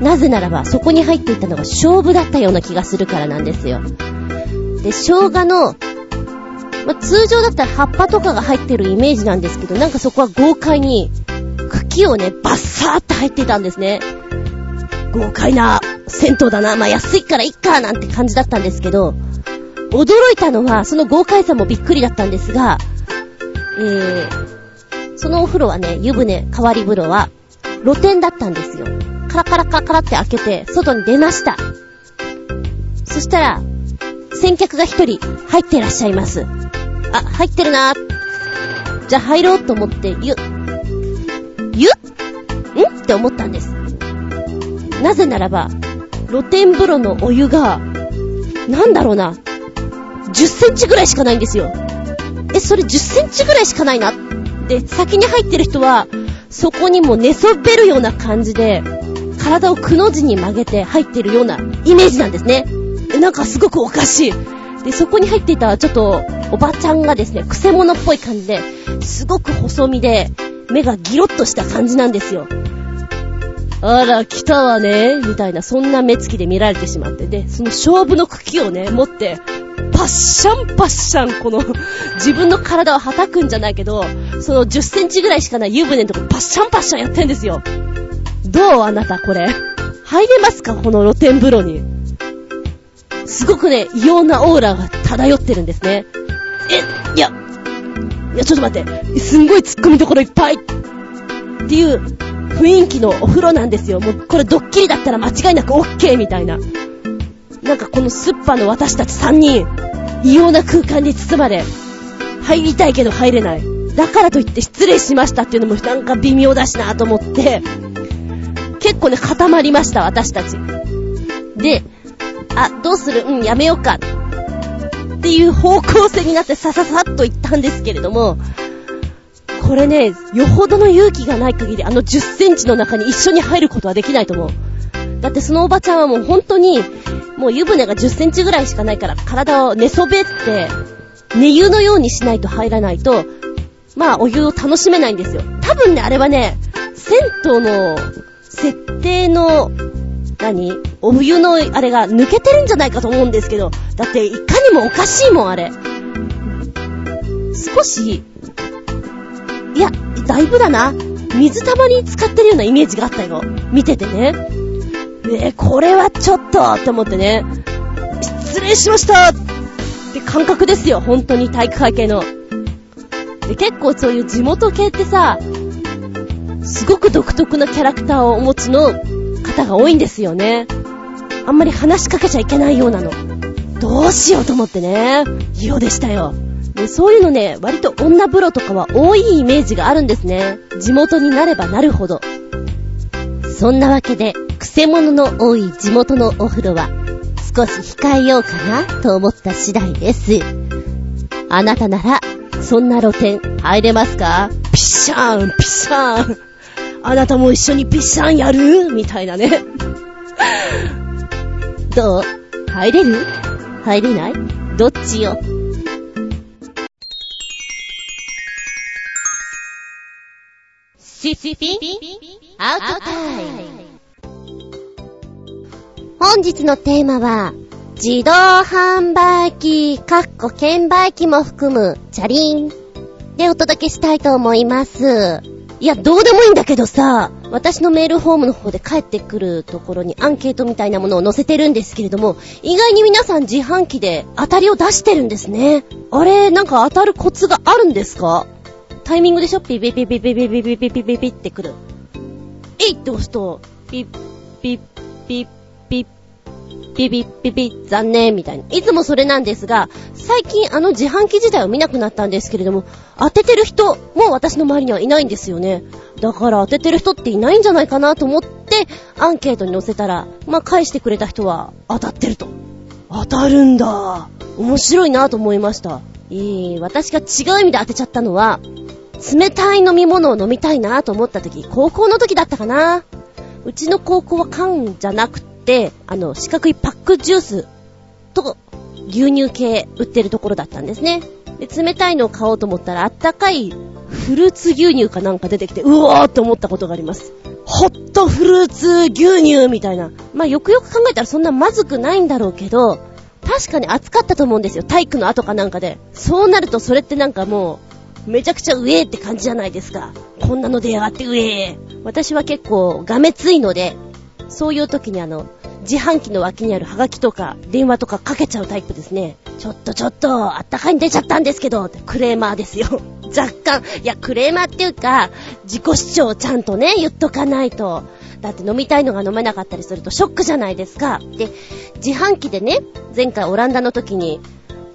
なぜならば、そこに入っていたのが生姜だったような気がするからなんですよ。で、生姜の、まあ、通常だったら葉っぱとかが入ってるイメージなんですけど、なんかそこは豪快に、茎をね、バッサーって入ってたんですね。豪快な銭湯だな。まあ、安いからいっか、なんて感じだったんですけど、驚いたのは、その豪快さもびっくりだったんですが、えー、そのお風呂はね、湯船、変わり風呂は、露天だったんですよ。カラカラカラカラって開けて、外に出ました。そしたら、先客が一人入ってらっしゃいます。あ、入ってるなじゃあ入ろうと思って、ゆ、ゆ？んって思ったんです。なぜならば、露天風呂のお湯が、なんだろうな、10センチぐらいしかないんですよ。え、それ10センチぐらいしかないな。で、先に入ってる人は、そこにも寝そべるような感じで、体をくの字に曲げて入ってるようなイメージなんですね。なんかすごくおかしい。で、そこに入っていたちょっとおばちゃんがですね、クセ者っぽい感じで、すごく細身で、目がギロッとした感じなんですよ。あら、来たわね、みたいな、そんな目つきで見られてしまって、で、その勝負の茎をね、持って、パッシャンパッシャン、この、自分の体を叩くんじゃないけど、その10センチぐらいしかない湯船のとこパッシャンパッシャンやってんですよ。どうあなた、これ。入れますかこの露天風呂に。すごくね、異様なオーラが漂ってるんですね。え、いや、いや、ちょっと待って。すんごい突っ込みどころいっぱい。っていう雰囲気のお風呂なんですよ。もうこれドッキリだったら間違いなく OK みたいな。なんかこのスッパの私たち3人、異様な空間に包まれ、入りたいけど入れない。だからといって失礼しましたっていうのもなんか微妙だしなと思って、結構ね、固まりました、私たち。で、あ、どうする？うん、やめようか。っていう方向性になってさささっと言ったんですけれども、これね、よほどの勇気がない限りあの10センチの中に一緒に入ることはできないと思う。だってそのおばちゃんはもう本当に、もう湯船が10センチぐらいしかないから体を寝そべって、寝湯のようにしないと入らないと、まあお湯を楽しめないんですよ。多分ね、あれはね、銭湯の設定の、何？お湯のあれが抜けてるんじゃないかと思うんですけど、だっていかにもおかしいもん、あれ。少し、いや、だいぶだな。水たまに使ってるようなイメージがあったよ。見ててね。ねこれはちょっとって思ってね。失礼しましたって感覚ですよ、本当に体育会系の。で、結構そういう地元系ってさ、すごく独特なキャラクターをお持ちの方が多いんですよね。あんまり話しかけちゃいけないようなの。どうしようと思ってね。異様でしたよ。でそういうのね、割と女風呂とかは多いイメージがあるんですね。地元になればなるほど。そんなわけで、クセ者の多い地元のお風呂は、少し控えようかなと思った次第です。あなたなら、そんな露店入れますか？ピッシャーン、ピッシャーン。あなたも一緒にピッシャーンやる？みたいなね。どう？入れる？入れない？どっちよ？シシピアウトタイム本日のテーマは、自動販売機、かっこ券売機も含む、チャリンでお届けしたいと思います。いや、どうでもいいんだけどさ、私のメールフォームの方で帰ってくるところにアンケートみたいなものを載せてるんですけれども、意外に皆さん自販機で当たりを出してるんですね。あれ、なんか当たるコツがあるんですか？タイミングでしょ？ピピピピピピピピピピピピってくる。えいって押すと、ピッピッピッ ピピピッピピッ残念みたいな。いつもそれなんですが、最近あの自販機自体を見なくなったんですけれども、当ててる人も私の周りにはいないんですよね。だから当ててる人っていないんじゃないかなと思って、アンケートに載せたら、まあ、返してくれた人は当たってると。当たるんだ。面白いなと思いました。えー、私が違う意味で当てちゃったのは、冷たい飲み物を飲みたいなと思った時、高校の時だったかな。うちの高校は缶じゃなくて、あの、四角いパックジュースと牛乳系売ってるところだったんですね。で、冷たいのを買おうと思ったら、あったかいフルーツ牛乳かなんか出てきて、うおーって思ったことがあります。ホットフルーツ牛乳みたいな。まあ、よくよく考えたらそんなまずくないんだろうけど、確かに暑かったと思うんですよ。体育の後かなんかで。そうなるとそれってなんかもう、めちゃくちゃ上って感じじゃないですか。こんなの出やがって上。私は結構がめついので、そういう時にあの、自販機の脇にあるハガキとか電話とかかけちゃうタイプですね。ちょっとちょっと、あったかいに出ちゃったんですけど、クレーマーですよ。若干。いや、クレーマーっていうか、自己主張をちゃんとね、言っとかないと。だって飲みたいのが飲めなかったりするとショックじゃないですか。で、自販機でね、前回オランダの時に、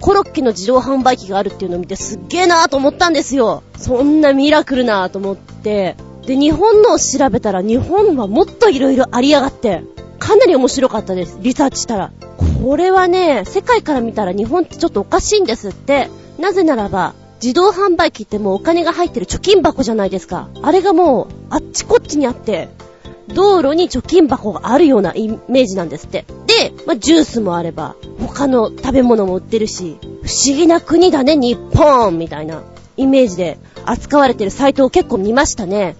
コロッケの自動販売機があるっていうのを見てすっげーなーと思ったんですよ。そんなミラクルなーと思って。で、日本のを調べたら日本はもっと色々ありやがって。かなり面白かったです。リサーチしたら。これはね、世界から見たら日本ってちょっとおかしいんですって。なぜならば、自動販売機ってもうお金が入ってる貯金箱じゃないですか。あれがもう、あっちこっちにあって、道路に貯金箱があるようなイメージなんですって。で、まあ、ジュースもあれば、他の食べ物も売ってるし、不思議な国だね、日本みたいなイメージで扱われてるサイトを結構見ましたね。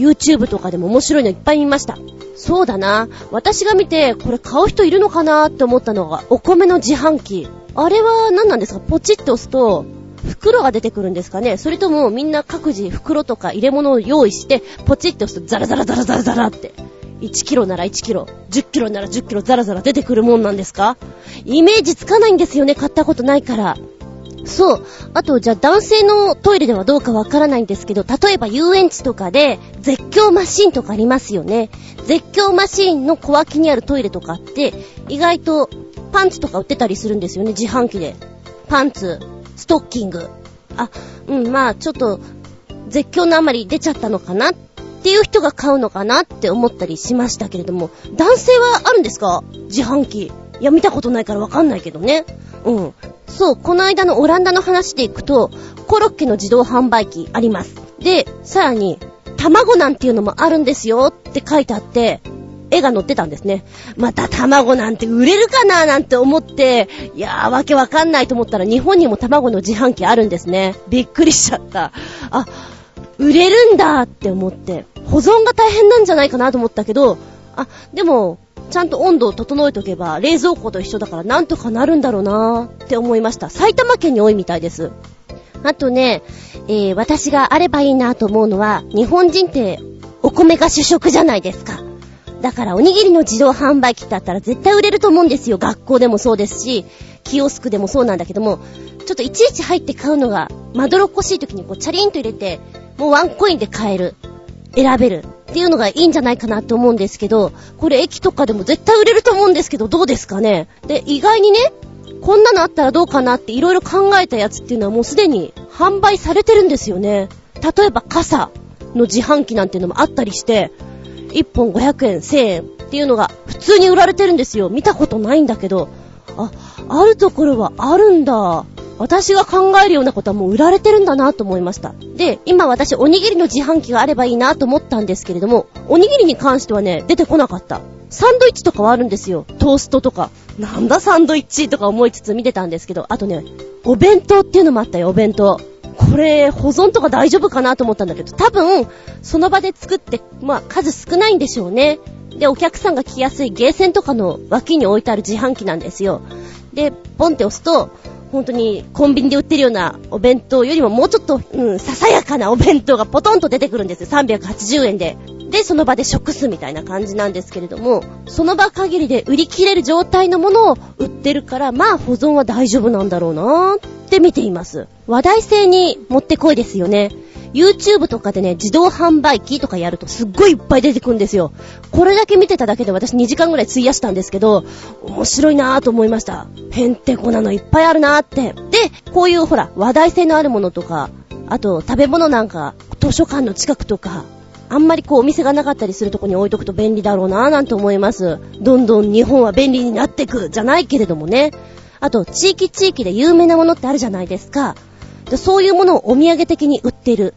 YouTube とかでも面白いのいっぱい見ました。そうだな。私が見て、これ買う人いるのかなって思ったのが、お米の自販機。あれは何なんですか？ポチって押すと、袋が出てくるんですかね？それともみんな各自袋とか入れ物を用意して、ポチって押すとザラザラザラザラザラって。1キロなら1キロ、10キロなら10キロザラザラ出てくるもんなんですか？イメージつかないんですよね、買ったことないから。そう。あと、じゃあ男性のトイレではどうかわからないんですけど、例えば遊園地とかで絶叫マシンとかありますよね。絶叫マシンの小脇にあるトイレとかって、意外とパンツとか売ってたりするんですよね、自販機で。パンツ、ストッキング。あ、うん、まあ、ちょっと、絶叫のあまり出ちゃったのかな？っていう人が買うのかな？って思ったりしましたけれども、男性はあるんですか？自販機。いや、見たことないからわかんないけどね。うん。そう、この間のオランダの話でいくと、コロッケの自動販売機あります。で、さらに、卵なんていうのもあるんですよって書いてあって、絵が載ってたんですね。また卵なんて売れるかななんて思って、いやーわけわかんないと思ったら日本にも卵の自販機あるんですね。びっくりしちゃった。あ、売れるんだって思って、保存が大変なんじゃないかなと思ったけど、あ、でも、ちゃんと温度を整えとけば冷蔵庫と一緒だからなんとかなるんだろうなーって思いました。埼玉県に多いみたいです。あとね、えー、私があればいいなと思うのは、日本人ってお米が主食じゃないですか。だからおにぎりの自動販売機ってあったら絶対売れると思うんですよ。学校でもそうですし、キオスクでもそうなんだけども、ちょっといちいち入って買うのが、まどろっこしい時にこうチャリンと入れて、もうワンコインで買える。選べる。っていうのがいいんじゃないかなと思うんですけど、これ駅とかでも絶対売れると思うんですけど、どうですかね？で、意外にね、こんなのあったらどうかなっていろいろ考えたやつっていうのはもうすでに販売されてるんですよね。例えば傘の自販機なんていうのもあったりして、1本500円、1000円っていうのが普通に売られてるんですよ。見たことないんだけど。あ、あるところはあるんだ。私が考えるようなことはもう売られてるんだなと思いました。で、今私おにぎりの自販機があればいいなと思ったんですけれども、おにぎりに関してはね、出てこなかった。サンドイッチとかはあるんですよ。トーストとか。なんだサンドイッチとか思いつつ見てたんですけど、あとね、お弁当っていうのもあったよ、お弁当。これ、保存とか大丈夫かなと思ったんだけど、多分、その場で作って、まあ、数少ないんでしょうね。で、お客さんが来やすいゲーセンとかの脇に置いてある自販機なんですよ。で、ポンって押すと、本当にコンビニで売ってるようなお弁当よりももうちょっと、うん、ささやかなお弁当がポトンと出てくるんです。380円で。で、その場で食すみたいな感じなんですけれども、その場限りで売り切れる状態のものを売ってるから、まあ保存は大丈夫なんだろうなーって見ています。話題性にもってこいですよね。YouTube とかでね、自動販売機とかやるとすっごいいっぱい出てくるんですよ。これだけ見てただけで私2時間ぐらい費やしたんですけど、面白いなぁと思いました。へんてこなのいっぱいあるなぁって。で、こういうほら、話題性のあるものとか、あと食べ物なんか、図書館の近くとか、あんまりこうお店がなかったりするとこに置いとくと便利だろうなぁなんて思います。どんどん日本は便利になってく、じゃないけれどもね。あと、地域地域で有名なものってあるじゃないですか。でそういうものをお土産的に売ってる。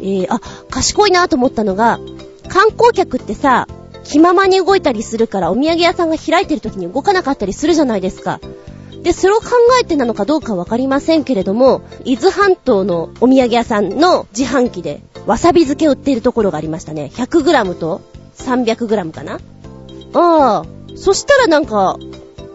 えー、あ、賢いなと思ったのが、観光客ってさ、気ままに動いたりするからお土産屋さんが開いてる時に動かなかったりするじゃないですか。で、それを考えてなのかどうかわかりませんけれども、伊豆半島のお土産屋さんの自販機で、わさび漬けを売っているところがありましたね。100g と 300g かなああ、そしたらなんか、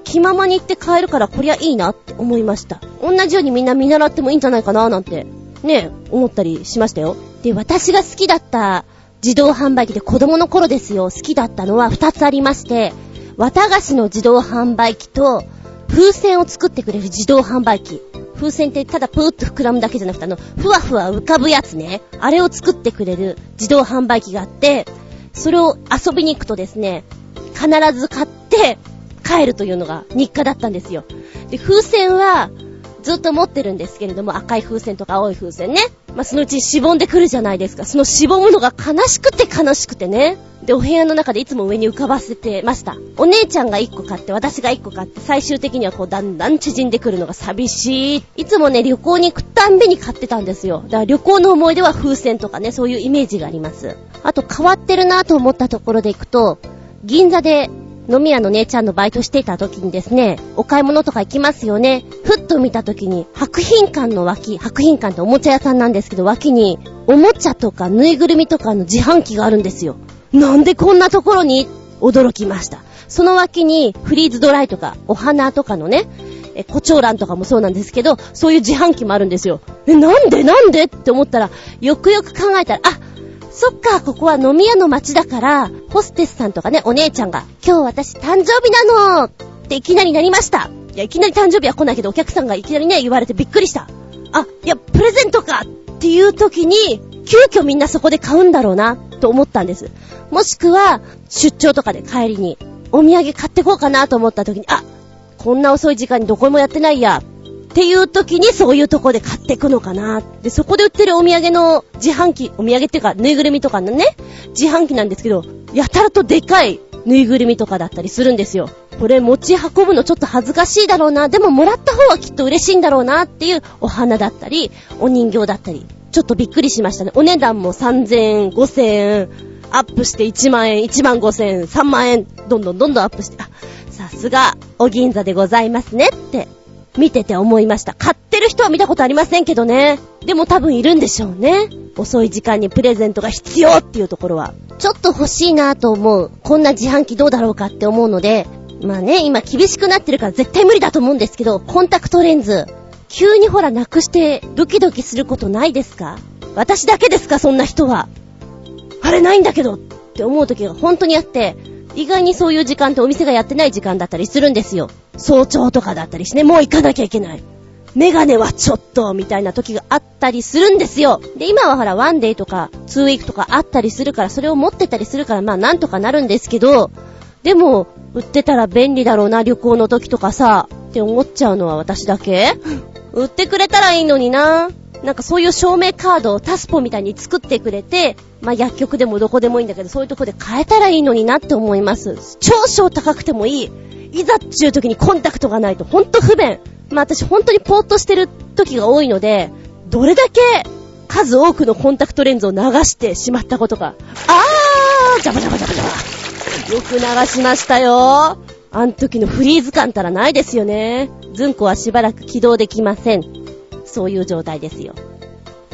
気ままに行って買えるからこりゃいいなって思いました。同じようにみんな見習ってもいいんじゃないかななんて、ね、思ったりしましたよ。で、私が好きだった自動販売機で子供の頃ですよ、好きだったのは2つありまして、綿菓子の自動販売機と、風船を作ってくれる自動販売機。風船ってただプーッと膨らむだけじゃなくてあの、ふわふわ浮かぶやつね。あれを作ってくれる自動販売機があって、それを遊びに行くとですね、必ず買って帰るというのが日課だったんですよ。で、風船はずっと持ってるんですけれども、赤い風船とか青い風船ね。まあ、そのうちしぼんでくるじゃないですか。そのしぼむのが悲しくて悲しくてね。で、お部屋の中でいつも上に浮かばせてました。お姉ちゃんが1個買って、私が1個買って、最終的にはこう、だんだん縮んでくるのが寂しい。いつもね、旅行に行くたんびに買ってたんですよ。だから旅行の思い出は風船とかね、そういうイメージがあります。あと、変わってるなと思ったところで行くと、銀座で飲み屋の姉ちゃんのバイトしていた時にですね、お買い物とか行きますよね。ふっと見た時に、白品館の脇、白品館っておもちゃ屋さんなんですけど、脇に、おもちゃとかぬいぐるみとかの自販機があるんですよ。なんでこんなところに？驚きました。その脇に、フリーズドライとか、お花とかのね、え、胡蝶蘭とかもそうなんですけど、そういう自販機もあるんですよ。え、なんで？なんで？って思ったら、よくよく考えたら、あ、そっか、ここは飲み屋の街だから、ホステスさんとかね、お姉ちゃんが、今日私誕生日なのっていきなりなりました。いや、いきなり誕生日は来ないけど、お客さんがいきなりね、言われてびっくりした。あ、いや、プレゼントかっていう時に、急遽みんなそこで買うんだろうな、と思ったんです。もしくは、出張とかで帰りに、お土産買ってこうかなと思った時に、あ、こんな遅い時間にどこもやってないや、っていう時にそういうとこで買ってくのかな。で、そこで売ってるお土産の自販機、お土産っていうか、ぬいぐるみとかのね、自販機なんですけど、やたらとでかいぬいぐるみとかだったりするんですよ。これ持ち運ぶのちょっと恥ずかしいだろうな。でももらった方はきっと嬉しいんだろうなっていうお花だったり、お人形だったり。ちょっとびっくりしましたね。お値段も3000円、5000円、アップして1万円、1万5000円、3万円、どんどんどんどんアップして、あ、さすが、お銀座でございますねって、見てて思いました。買ってる人は見たことありませんけどね。でも多分いるんでしょうね。遅い時間にプレゼントが必要っていうところは。ちょっと欲しいなと思う。こんな自販機どうだろうかって思うので、まあね、今厳しくなってるから絶対無理だと思うんですけど、コンタクトレンズ、急にほらなくしてドキドキすることないですか？私だけですか？そんな人は。あれないんだけどって思う時が本当にあって、意外にそういう時間ってお店がやってない時間だったりするんですよ。早朝とかだったりして、もう行かなきゃいけない。メガネはちょっと、みたいな時があったりするんですよ。で、今はほら、ワンデーとか、ツーウィークとかあったりするから、それを持ってたりするから、まあなんとかなるんですけど、でも、売ってたら便利だろうな、旅行の時とかさ、って思っちゃうのは私だけ？売ってくれたらいいのにな。なんかそういう証明カードをタスポみたいに作ってくれて、まあ薬局でもどこでもいいんだけど、そういうとこで買えたらいいのになって思います。少々高くてもいい。いざっちゅう時にコンタクトがないとほんと不便。まあ私本当にポーっとしてる時が多いので、どれだけ数多くのコンタクトレンズを流してしまったことか。あージャバジャバジャバジャバ。よく流しましたよ。あん時のフリーズ感たらないですよね。ズンコはしばらく起動できません。そういう状態ですよ。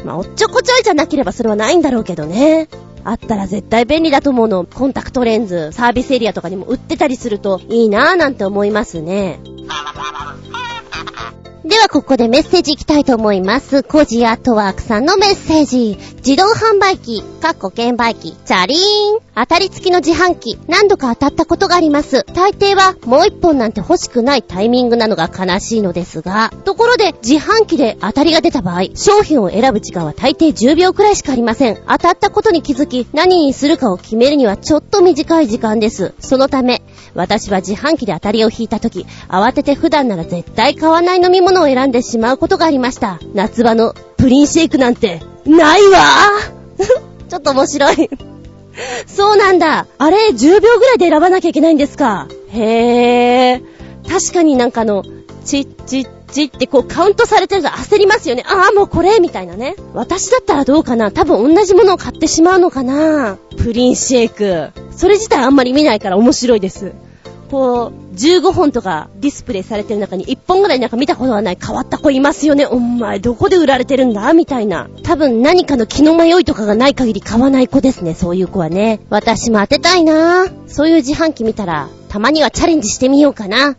まあ、おっちょこちょいじゃなければそれはないんだろうけどね。あったら絶対便利だと思うの。コンタクトレンズ、サービスエリアとかにも売ってたりするといいなぁなんて思いますね。ではここでメッセージいきたいと思います。コジアートワークさんのメッセージ。自動販売機、かっこ券売機、チャリーン。当たり付きの自販機、何度か当たったことがあります。大抵はもう一本なんて欲しくないタイミングなのが悲しいのですが、ところで自販機で当たりが出た場合、商品を選ぶ時間は大抵10秒くらいしかありません。当たったことに気づき、何にするかを決めるにはちょっと短い時間です。そのため、私は自販機で当たりを引いた時、慌てて普段なら絶対買わない飲み物を選んでしまうことがありました。夏場のプリンシェイクなんて、ないわ ちょっと面白い。そうなんだ。あれ、10秒ぐらいで選ばなきゃいけないんですか。へー。確かになんかあの、チッチッチってこうカウントされてると焦りますよね。ああ、もうこれみたいなね。私だったらどうかな多分同じものを買ってしまうのかなプリンシェイク。それ自体あんまり見ないから面白いです。こう、15本とかディスプレイされてる中に1本ぐらいなんか見たことがない変わった子いますよね。お前どこで売られてるんだ？みたいな。多分何かの気の迷いとかがない限り買わない子ですね。そういう子はね。私も当てたいなそういう自販機見たら、たまにはチャレンジしてみようかな。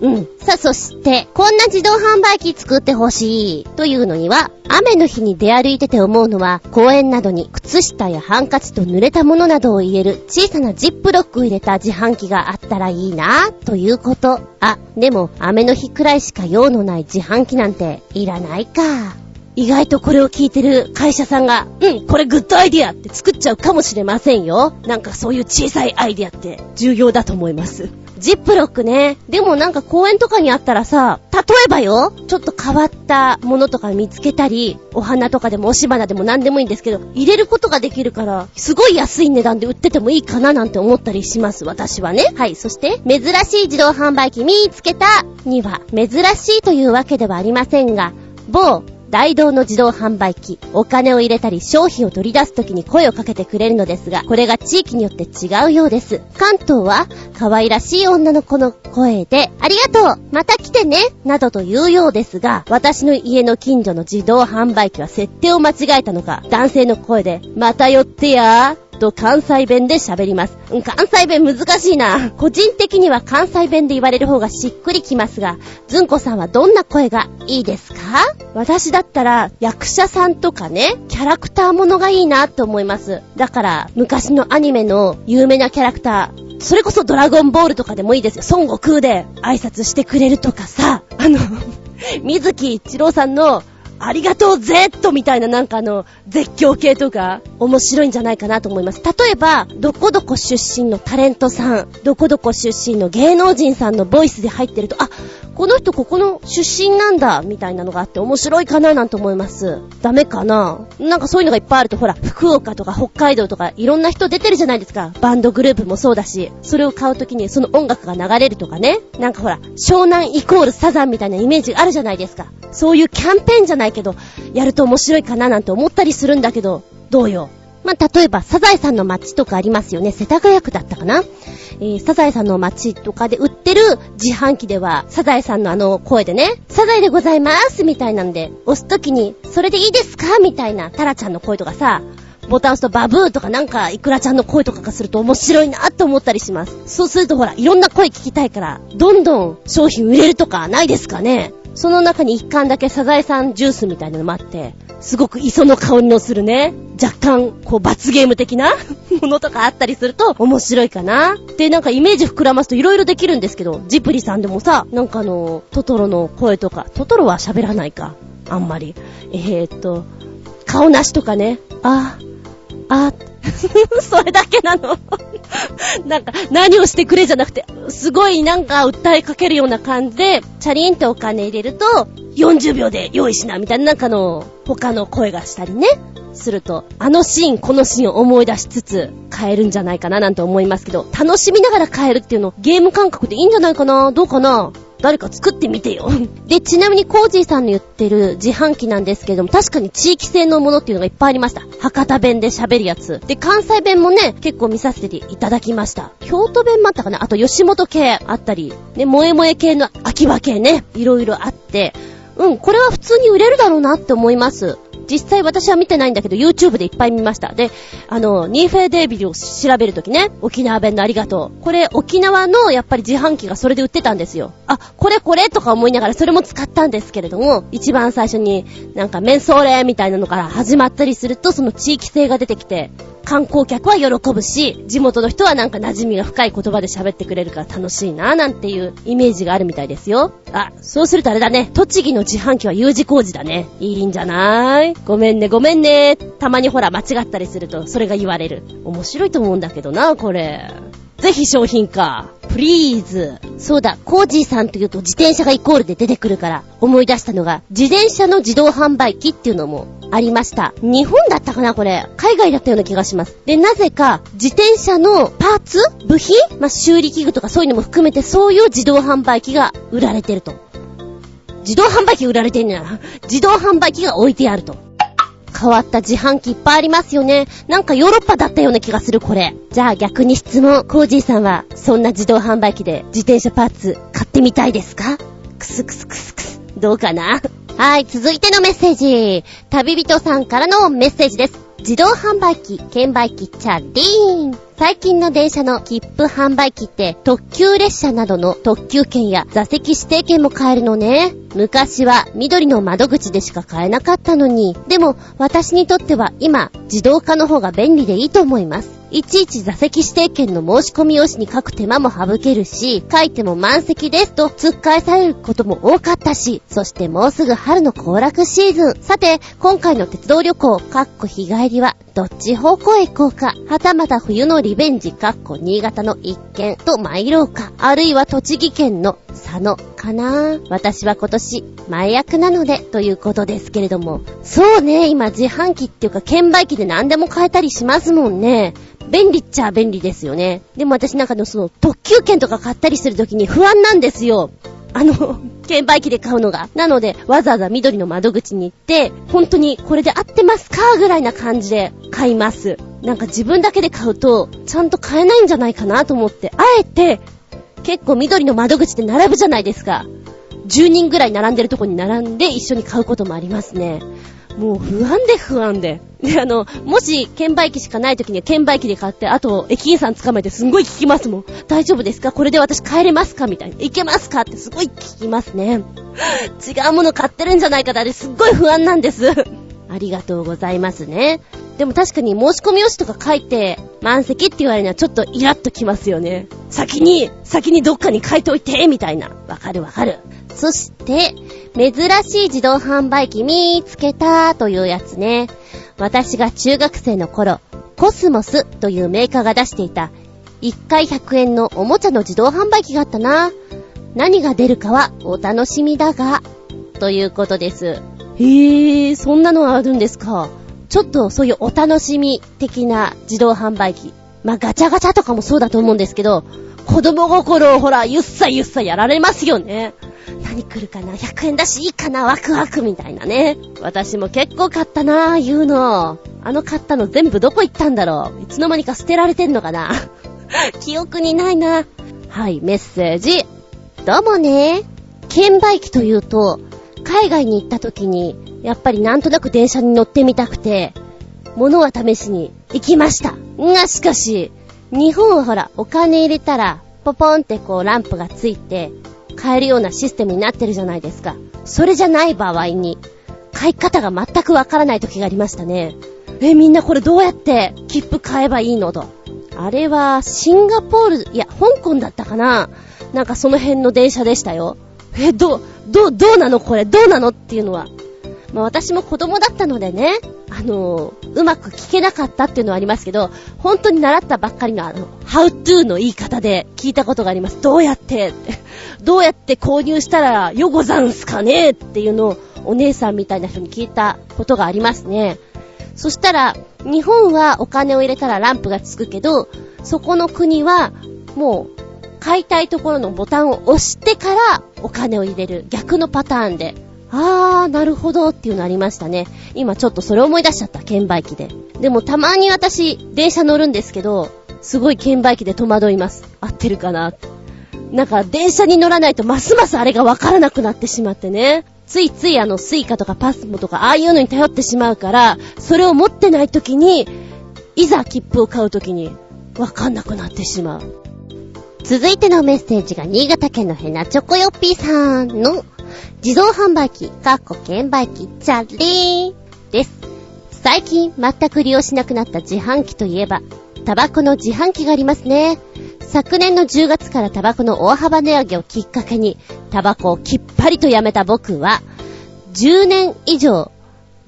うん。さあ、そして、こんな自動販売機作ってほしい。というのには、雨の日に出歩いてて思うのは、公園などに靴下やハンカチと濡れたものなどを入れる小さなジップロックを入れた自販機があったらいいな、ということ。あ、でも、雨の日くらいしか用のない自販機なんていらないか。意外とこれを聞いてる会社さんが、うん、これグッドアイディアって作っちゃうかもしれませんよ。なんかそういう小さいアイディアって重要だと思います。ジップロックね。でもなんか公園とかにあったらさ、例えばよ、ちょっと変わったものとか見つけたり、お花とかでも押し花でも何でもいいんですけど、入れることができるから、すごい安い値段で売っててもいいかななんて思ったりします、私はね。はい、そして、珍しい自動販売機見つけたには、珍しいというわけではありませんが、某大道の自動販売機、お金を入れたり商品を取り出す時に声をかけてくれるのですが、これが地域によって違うようです。関東は、可愛らしい女の子の声で、ありがとうまた来てねなどと言うようですが、私の家の近所の自動販売機は設定を間違えたのか、男性の声で、また寄ってやーと関西弁で喋ります。関西弁難しいな。個人的には関西弁で言われる方がしっくりきますが、ずんこさんはどんな声がいいですか？私だったら役者さんとかね、キャラクターものがいいなと思います。だから、昔のアニメの有名なキャラクター、それこそドラゴンボールとかでもいいですよ。孫悟空で挨拶してくれるとかさ、あの 水木一郎さんのありがとう Z みたいななんかあの、絶叫系とか、面白いんじゃないかなと思います。例えば、どこどこ出身のタレントさん、どこどこ出身の芸能人さんのボイスで入ってると、あ、この人ここの出身なんだ、みたいなのがあって面白いかななんて思います。ダメかな？なんかそういうのがいっぱいあると、ほら、福岡とか北海道とかいろんな人出てるじゃないですか。バンドグループもそうだし、それを買うときにその音楽が流れるとかね。なんかほら、湘南イコールサザンみたいなイメージがあるじゃないですか。そういうキャンペーンじゃないけど、やると面白いかななんて思ったりするんだけど、どうよ？まあ、例えば、サザエさんの街とかありますよね。世田谷区だったかなえー、サザエさんの街とかで売ってる自販機では、サザエさんのあの声でね、サザエでございますみたいなんで、押すときに、それでいいですか？みたいな、タラちゃんの声とかさ、ボタン押すとバブーとかなんか、イクラちゃんの声とかがすると面白いなって思ったりします。そうするとほら、いろんな声聞きたいから、どんどん商品売れるとかないですかね？その中に一貫だけサザエさんジュースみたいなのもあって、すごく磯の香りのするね、若干、こう、罰ゲーム的な ものとかあったりすると面白いかな。で、なんかイメージ膨らますと色々できるんですけど、ジプリさんでもさ、なんかあの、トトロの声とか、トトロは喋らないか。あんまり。えー、っと、顔なしとかね。あ、あ、それだけなの なんか、何をしてくれじゃなくて、すごいなんか訴えかけるような感じで、チャリンってお金入れると、40秒で用意しな、みたいななんかの、他の声がしたりね。すると、あのシーン、このシーンを思い出しつつ、変えるんじゃないかななんて思いますけど、楽しみながら変えるっていうの、ゲーム感覚でいいんじゃないかなどうかな？誰か作ってみてよ。で、ちなみにコージーさんの言ってる自販機なんですけども、確かに地域性のものっていうのがいっぱいありました。博多弁で喋るやつ。で、関西弁もね、結構見させていただきました。京都弁もあったかな？あと吉本系あったり、ね、萌え萌え系の秋葉系ね、いろいろあって、うん、これは普通に売れるだろうなって思います。実際私は見てないんだけど、YouTube でいっぱい見ました。で、あの、ニーフェーデービルを調べるときね、沖縄弁のありがとう。これ、沖縄のやっぱり自販機がそれで売ってたんですよ。あ、これこれとか思いながらそれも使ったんですけれども、一番最初になんかメンソーレみたいなのから始まったりすると、その地域性が出てきて、観光客は喜ぶし、地元の人はなんか馴染みが深い言葉で喋ってくれるから楽しいななんていうイメージがあるみたいですよ。あ、そうするとあれだね。栃木の自販機は U 字工事だね。いいんじゃない？ごめんね、ごめんね。たまにほら間違ったりするとそれが言われる。面白いと思うんだけどな、これ。ぜひ商品化。プリーズ。そうだ、コージーさんというと自転車がイコールで出てくるから思い出したのが、自転車の自動販売機っていうのもありました。日本だったかなこれ。海外だったような気がします。で、なぜか、自転車のパーツ？部品？まあ、修理器具とかそういうのも含めて、そういう自動販売機が売られてると。自動販売機売られてんねや。自動販売機が置いてあると。変わった自販機いっぱいありますよね。なんかヨーロッパだったような気がする、これ。じゃあ逆に質問。コージーさんは、そんな自動販売機で自転車パーツ買ってみたいですか？クスクスクスクス。どうかな？はい、続いてのメッセージ。旅人さんからのメッセージです。自動販売機、券売機、チャリーン。最近の電車の切符販売機って特急列車などの特急券や座席指定券も買えるのね。昔は緑の窓口でしか買えなかったのに。でも私にとっては今自動化の方が便利でいいと思います。いちいち座席指定券の申し込み用紙に書く手間も省けるし、書いても満席ですと突っ返されることも多かったし、そしてもうすぐ春の行楽シーズン。さて、今回の鉄道旅行、かっこ日帰りは、どっち方向へ行こうか、はたまた冬のリベンジ、かっこ新潟の一軒と参ろうか、あるいは栃木県の佐野かな私は今年、前役なので、ということですけれども。そうね、今自販機っていうか券売機で何でも買えたりしますもんね。便利っちゃ便利ですよね。でも私なんかのその特急券とか買ったりするときに不安なんですよ。あの、券売機で買うのが。なので、わざわざ緑の窓口に行って、本当にこれで合ってますかぐらいな感じで買います。なんか自分だけで買うと、ちゃんと買えないんじゃないかなと思って、あえて、結構緑の窓口で並ぶじゃないですか。10人ぐらい並んでるとこに並んで一緒に買うこともありますね。もう不安で不安で。で、あの、もし、券売機しかない時には券売機で買って、あと、駅員さん捕まえてすんごい聞きますもん。大丈夫ですか？これで私帰れますか？みたいな。行けますか？ってすごい聞きますね。違うもの買ってるんじゃないかってあれすっごい不安なんです。ありがとうございますね。でも確かに申し込み用紙とか書いて、満席って言われるのはちょっとイラッときますよね。先に、先にどっかに書いといて、みたいな。わかるわかる。そして、珍しい自動販売機見つけたというやつね。私が中学生の頃、コスモスというメーカーが出していた、1回100円のおもちゃの自動販売機があったな。何が出るかはお楽しみだが、ということです。へぇー、そんなのあるんですか。ちょっとそういうお楽しみ的な自動販売機。まあ、ガチャガチャとかもそうだと思うんですけど、子供心をほら、ゆっさゆっさやられますよね。何来るかな ?100 円だしいいかな？ワクワクみたいなね。私も結構買ったなぁ、言うの。あの買ったの全部どこ行ったんだろう？いつの間にか捨てられてんのかな？記憶にないな。はい、メッセージ。どうもね。券売機というと、海外に行った時に、やっぱりなんとなく電車に乗ってみたくて、物は試しに行きました。がしかし、日本はほら、お金入れたら、ポポンってこうランプがついて、買えるようなシステムになってるじゃないですか。それじゃない場合に、買い方が全くわからない時がありましたね。え、みんなこれどうやって切符買えばいいのと。あれは、シンガポール、いや、香港だったかななんかその辺の電車でしたよ。え、どう、どう、どうなのこれ、どうなの？っていうのは。まあ私も子供だったのでね、あのうまく聞けなかったっていうのはありますけど、本当に習ったばっかりのあの、how to の言い方で聞いたことがあります。どうやってって。どうやって購入したらよござんすかねっていうのをお姉さんみたいな人に聞いたことがありますね。そしたら、日本はお金を入れたらランプがつくけど、そこの国は、もう、買いたいところのボタンを押してからお金を入れる逆のパターンで。あー、なるほどっていうのありましたね。今ちょっとそれ思い出しちゃった、券売機で。でもたまに私、電車乗るんですけど、すごい券売機で戸惑います。合ってるかななんか電車に乗らないとますますあれがわからなくなってしまってね。ついついあのスイカとかパスモとかああいうのに頼ってしまうから、それを持ってない時に、いざ切符を買う時に、わかんなくなってしまう。続いてのメッセージが新潟県のヘナチョコヨッピーさんの自動販売機、かっこ券売機、チャリーです。最近全く利用しなくなった自販機といえば、タバコの自販機がありますね。昨年の10月からタバコの大幅値上げをきっかけに、タバコをきっぱりとやめた僕は、10年以上、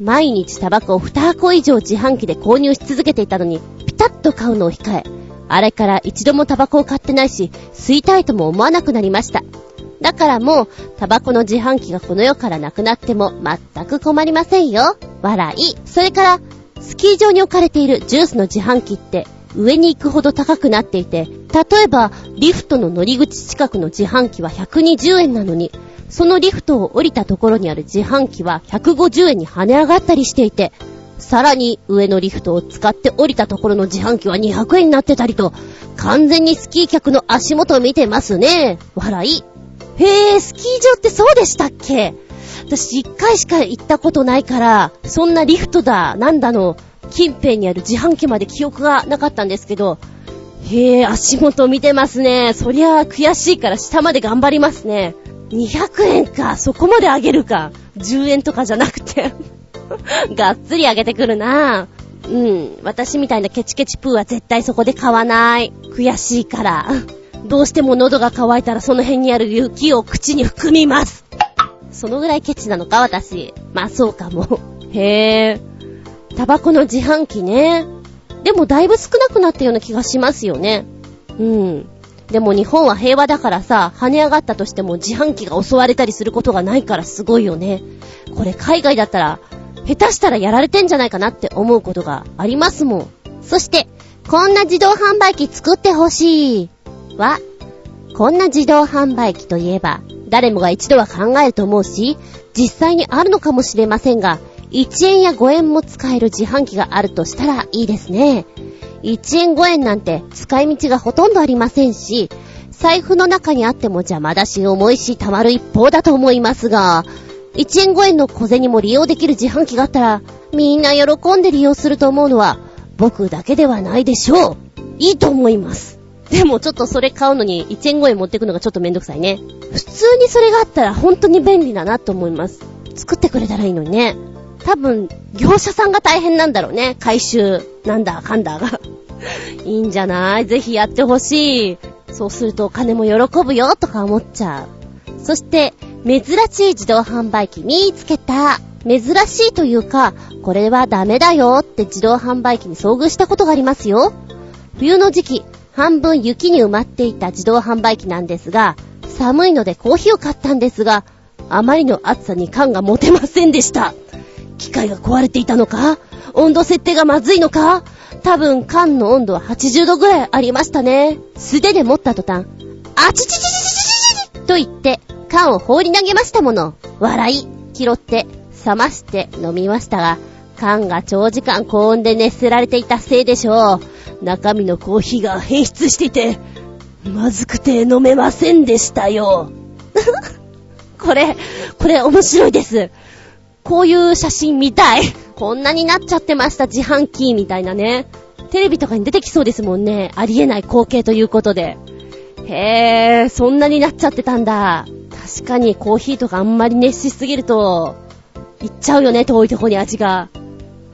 毎日タバコを2箱以上自販機で購入し続けていたのに、ピタッと買うのを控え、あれから一度もタバコを買ってないし、吸いたいとも思わなくなりました。だからもう、タバコの自販機がこの世からなくなっても全く困りませんよ。笑い。それから、スキー場に置かれているジュースの自販機って上に行くほど高くなっていて、例えば、リフトの乗り口近くの自販機は120円なのに、そのリフトを降りたところにある自販機は150円に跳ね上がったりしていて、さらに上のリフトを使って降りたところの自販機は200円になってたりと、完全にスキー客の足元を見てますね。笑い。へぇ、スキー場ってそうでしたっけ？私一回しか行ったことないから、そんなリフトだ、なんだの、近辺にある自販機まで記憶がなかったんですけど、へえ、足元見てますね。そりゃあ悔しいから下まで頑張りますね。200円か。そこまで上げるか。10円とかじゃなくて がっつり上げてくるなうん。私みたいなケチケチプーは絶対そこで買わない。悔しいから。どうしても喉が渇いたらその辺にある雪を口に含みます。そのぐらいケチなのか、私。まあそうかも。へぇー。タバコの自販機ね。でもだいぶ少なくなったような気がしますよね。うん。でも日本は平和だからさ、跳ね上がったとしても自販機が襲われたりすることがないからすごいよね。これ海外だったら、下手したらやられてんじゃないかなって思うことがありますもん。そして、こんな自動販売機作ってほしい。は、こんな自動販売機といえば、誰もが一度は考えると思うし、実際にあるのかもしれませんが、1円や5円も使える自販機があるとしたらいいですね。1円5円なんて使い道がほとんどありませんし、財布の中にあっても邪魔だし重いし溜まる一方だと思いますが、1円5円の小銭も利用できる自販機があったら、みんな喜んで利用すると思うのは、僕だけではないでしょう。いいと思います。でもちょっとそれ買うのに1円5円持ってくのがちょっとめんどくさいね。普通にそれがあったら本当に便利だなと思います。作ってくれたらいいのにね。多分、業者さんが大変なんだろうね。回収、なんだ、かんだが。いいんじゃない？ぜひやってほしい。そうするとお金も喜ぶよとか思っちゃう。そして、珍しい自動販売機見つけた。珍しいというか、これはダメだよって自動販売機に遭遇したことがありますよ。冬の時期、半分雪に埋まっていた自動販売機なんですが、寒いのでコーヒーを買ったんですが、あまりの暑さに缶が持てませんでした。機械が壊れていたのか？温度設定がまずいのか？多分缶の温度は80度ぐらいありましたね。素手で持った途端、あちちちちちちちと言って、缶を放り投げましたもの。笑い、拾って、冷まして飲みましたが、缶が長時間高温で熱せられていたせいでしょう。中身のコーヒーが変質していて、まずくて飲めませんでしたよ。これ、これ面白いです。こういう写真見たい。こんなになっちゃってました、自販機みたいなね。テレビとかに出てきそうですもんね。ありえない光景ということで。へー、そんなになっちゃってたんだ。確かにコーヒーとかあんまり熱しすぎると、いっちゃうよね、遠いとこに味が。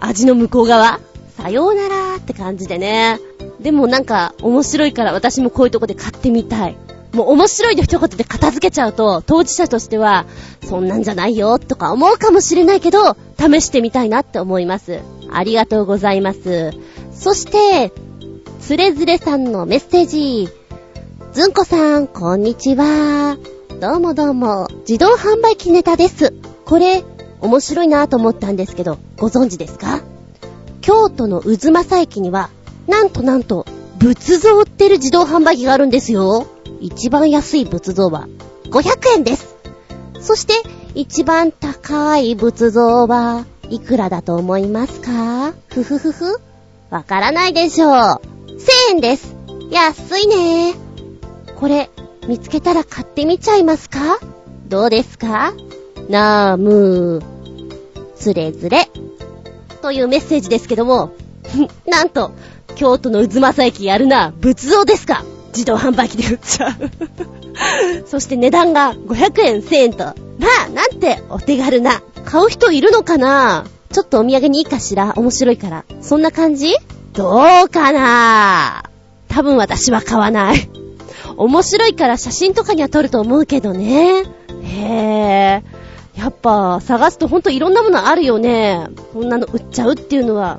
味の向こう側？さようならって感じでね。でもなんか面白いから私もこういうとこで買ってみたい。もう面白いで一言で片付けちゃうと、当事者としては、そんなんじゃないよとか思うかもしれないけど、試してみたいなって思います。ありがとうございます。そして、つれづれさんのメッセージ。ずんこさん、こんにちは。どうもどうも、自動販売機ネタです。これ、面白いなと思ったんですけど、ご存知ですか？京都の渦政駅には、なんとなんと、仏像売ってる自動販売機があるんですよ。一番安い仏像は500円です。そして、一番高い仏像はいくらだと思いますか？ふふふふ。わからないでしょう。1000円です。安いねこれ、見つけたら買ってみちゃいますか？どうですか？なーむー。つれづれ。というメッセージですけども、なんと、京都の渦政駅やるな、仏像ですか自動販売機で売っちゃう。そして値段が500円、1000円と。まあ、なんてお手軽な。買う人いるのかなちょっとお土産にいいかしら面白いから。そんな感じ？どうかな多分私は買わない。面白いから写真とかには撮ると思うけどね。へー。やっぱ探すとほんといろんなものあるよね。こんなの売っちゃうっていうのは。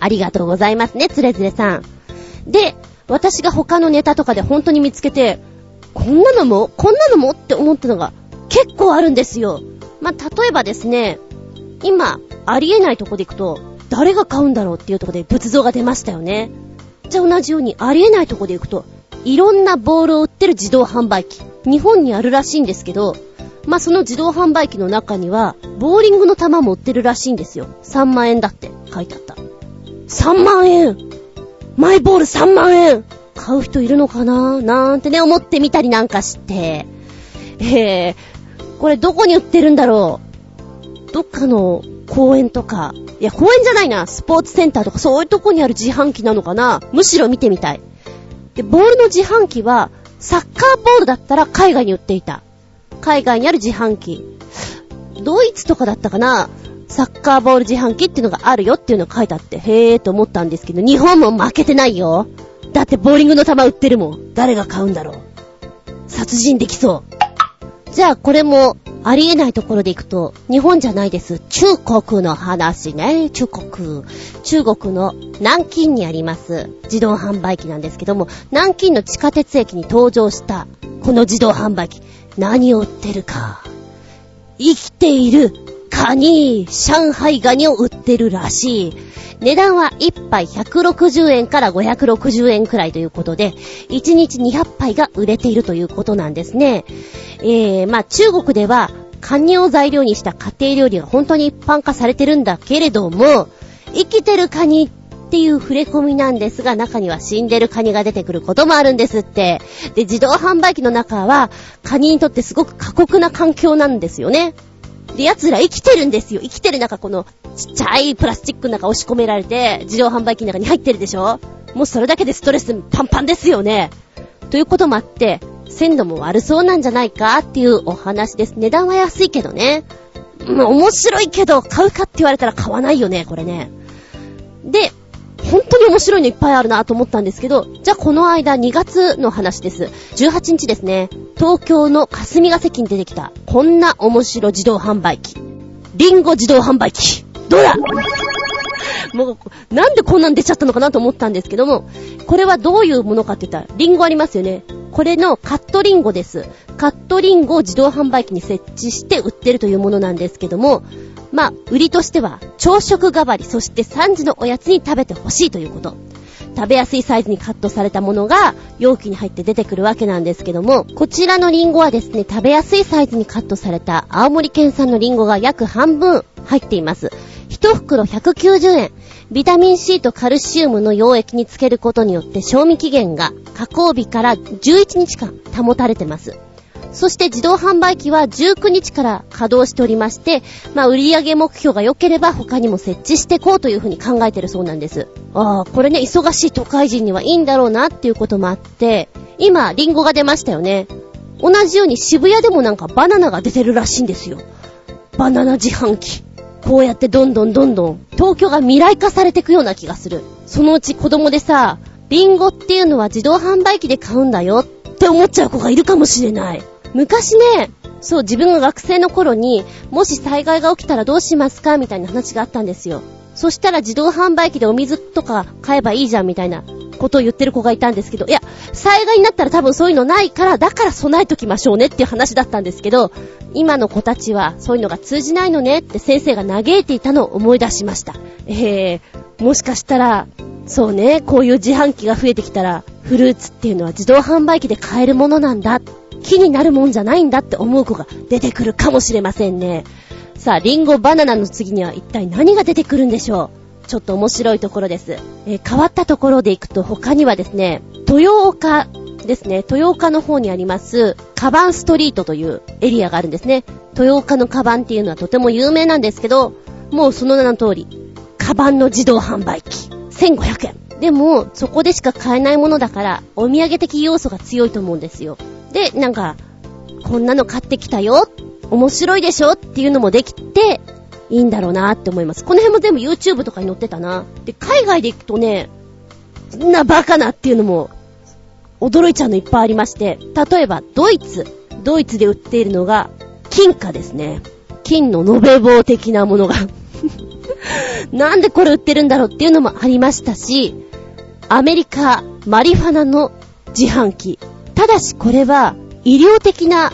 ありがとうございますね、つれづれさん。で、私が他のネタとかで本当に見つけて、こんなのもこんなのもって思ったのが結構あるんですよ。まあ、例えばですね、今、ありえないとこで行くと、誰が買うんだろうっていうとこで仏像が出ましたよね。じゃあ同じようにありえないとこで行くと、いろんなボールを売ってる自動販売機。日本にあるらしいんですけど、まあ、その自動販売機の中には、ボーリングの球も売ってるらしいんですよ。3万円だって書いてあった。3万円マイボール3万円買う人いるのかな？なんてね、思ってみたりなんかして。えー、これどこに売ってるんだろう？どっかの公園とか。いや、公園じゃないな。スポーツセンターとかそういうとこにある自販機なのかな？むしろ見てみたい。で、ボールの自販機は、サッカーボールだったら海外に売っていた。海外にある自販機。ドイツとかだったかなサッカーボール自販機っていうのがあるよっていうのが書いてあって、へーと思ったんですけど、日本も負けてないよ。だってボーリングの球売ってるもん。誰が買うんだろう。殺人できそう。じゃあこれもありえないところで行くと、日本じゃないです。中国の話ね。中国。中国の南京にあります自動販売機なんですけども、南京の地下鉄駅に登場したこの自動販売機。何を売ってるか。生きているカニ、上海ガニを売ってるらしい。値段は1杯160円から560円くらいということで、1日200杯が売れているということなんですね。えー、まあ中国では、カニを材料にした家庭料理が本当に一般化されてるんだけれども、生きてるカニっっていう触れ込みなんですが、中には死んでるカニが出てくることもあるんですって。で、自動販売機の中は、カニにとってすごく過酷な環境なんですよね。で、奴ら生きてるんですよ。生きてる中、この、ちっちゃいプラスチックの中押し込められて、自動販売機の中に入ってるでしょもうそれだけでストレスパンパンですよね。ということもあって、鮮度も悪そうなんじゃないかっていうお話です。値段は安いけどね。まあ、面白いけど、買うかって言われたら買わないよね、これね。で、本当に面白いのいっぱいあるなと思ったんですけど、じゃあこの間2月の話です。18日ですね、東京の霞が関に出てきた、こんな面白自動販売機。リンゴ自動販売機。どうだもう、なんでこんなん出ちゃったのかなと思ったんですけども、これはどういうものかって言ったら、リンゴありますよね。これのカットリンゴです。カットリンゴを自動販売機に設置して売ってるというものなんですけども、まあ、売りとしては、朝食代わり、そして3時のおやつに食べてほしいということ。食べやすいサイズにカットされたものが容器に入って出てくるわけなんですけども、こちらのリンゴはですね、食べやすいサイズにカットされた青森県産のリンゴが約半分入っています。1袋190円。ビタミン C とカルシウムの溶液につけることによって賞味期限が加工日から11日間保たれてます。そして自動販売機は19日から稼働しておりまして、まあ売上目標が良ければ他にも設置していこうというふうに考えてるそうなんです。ああ、これね、忙しい都会人にはいいんだろうなっていうこともあって、今、リンゴが出ましたよね。同じように渋谷でもなんかバナナが出てるらしいんですよ。バナナ自販機。こうやってどんどんどんどん東京が未来化されていくような気がする。そのうち子供でさ、リンゴっていうのは自動販売機で買うんだよって思っちゃう子がいるかもしれない。昔ね、そう、自分が学生の頃に、もし災害が起きたらどうしますかみたいな話があったんですよ。そしたら自動販売機でお水とか買えばいいじゃんみたいなことを言ってる子がいたんですけど、いや、災害になったら多分そういうのないから、だから備えときましょうねっていう話だったんですけど、今の子たちはそういうのが通じないのねって先生が嘆いていたのを思い出しました。えー、もしかしたら、そうね、こういう自販機が増えてきたら、フルーツっていうのは自動販売機で買えるものなんだ木になるもんじゃないんだって思う子が出てくるかもしれませんね。さあ、リンゴ、バナナの次には一体何が出てくるんでしょう？ちょっと面白いところです。えー、変わったところで行くと他にはですね、豊岡ですね、豊岡の方にあります、カバンストリートというエリアがあるんですね。豊岡のカバンっていうのはとても有名なんですけど、もうその名の通り、カバンの自動販売機。1500円。でも、そこでしか買えないものだから、お土産的要素が強いと思うんですよ。で、なんか、こんなの買ってきたよ、面白いでしょっていうのもできて、いいんだろうなって思います。この辺も全部 YouTube とかに載ってたな。で、海外で行くとね、そんなバカなっていうのも、驚いちゃうのいっぱいありまして、例えば、ドイツ。ドイツで売っているのが、金貨ですね。金の延べ棒的なものが なんでこれ売ってるんだろうっていうのもありましたし、アメリカ、マリファナの自販機。ただしこれは医療的な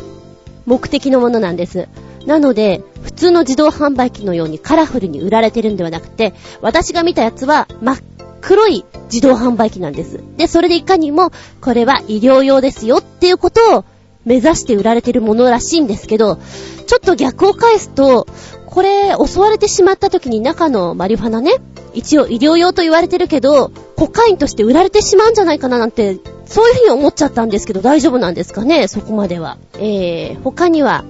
目的のものなんです。なので、普通の自動販売機のようにカラフルに売られてるんではなくて、私が見たやつは真っ黒い自動販売機なんです。で、それでいかにも、これは医療用ですよっていうことを目指して売られてるものらしいんですけど、ちょっと逆を返すと、これ、襲われてしまった時に中のマリファナね、一応医療用と言われてるけど、コカインとして売られてしまうんじゃないかななんて、そういうふうに思っちゃったんですけど、大丈夫なんですかねそこまでは。えー、他には、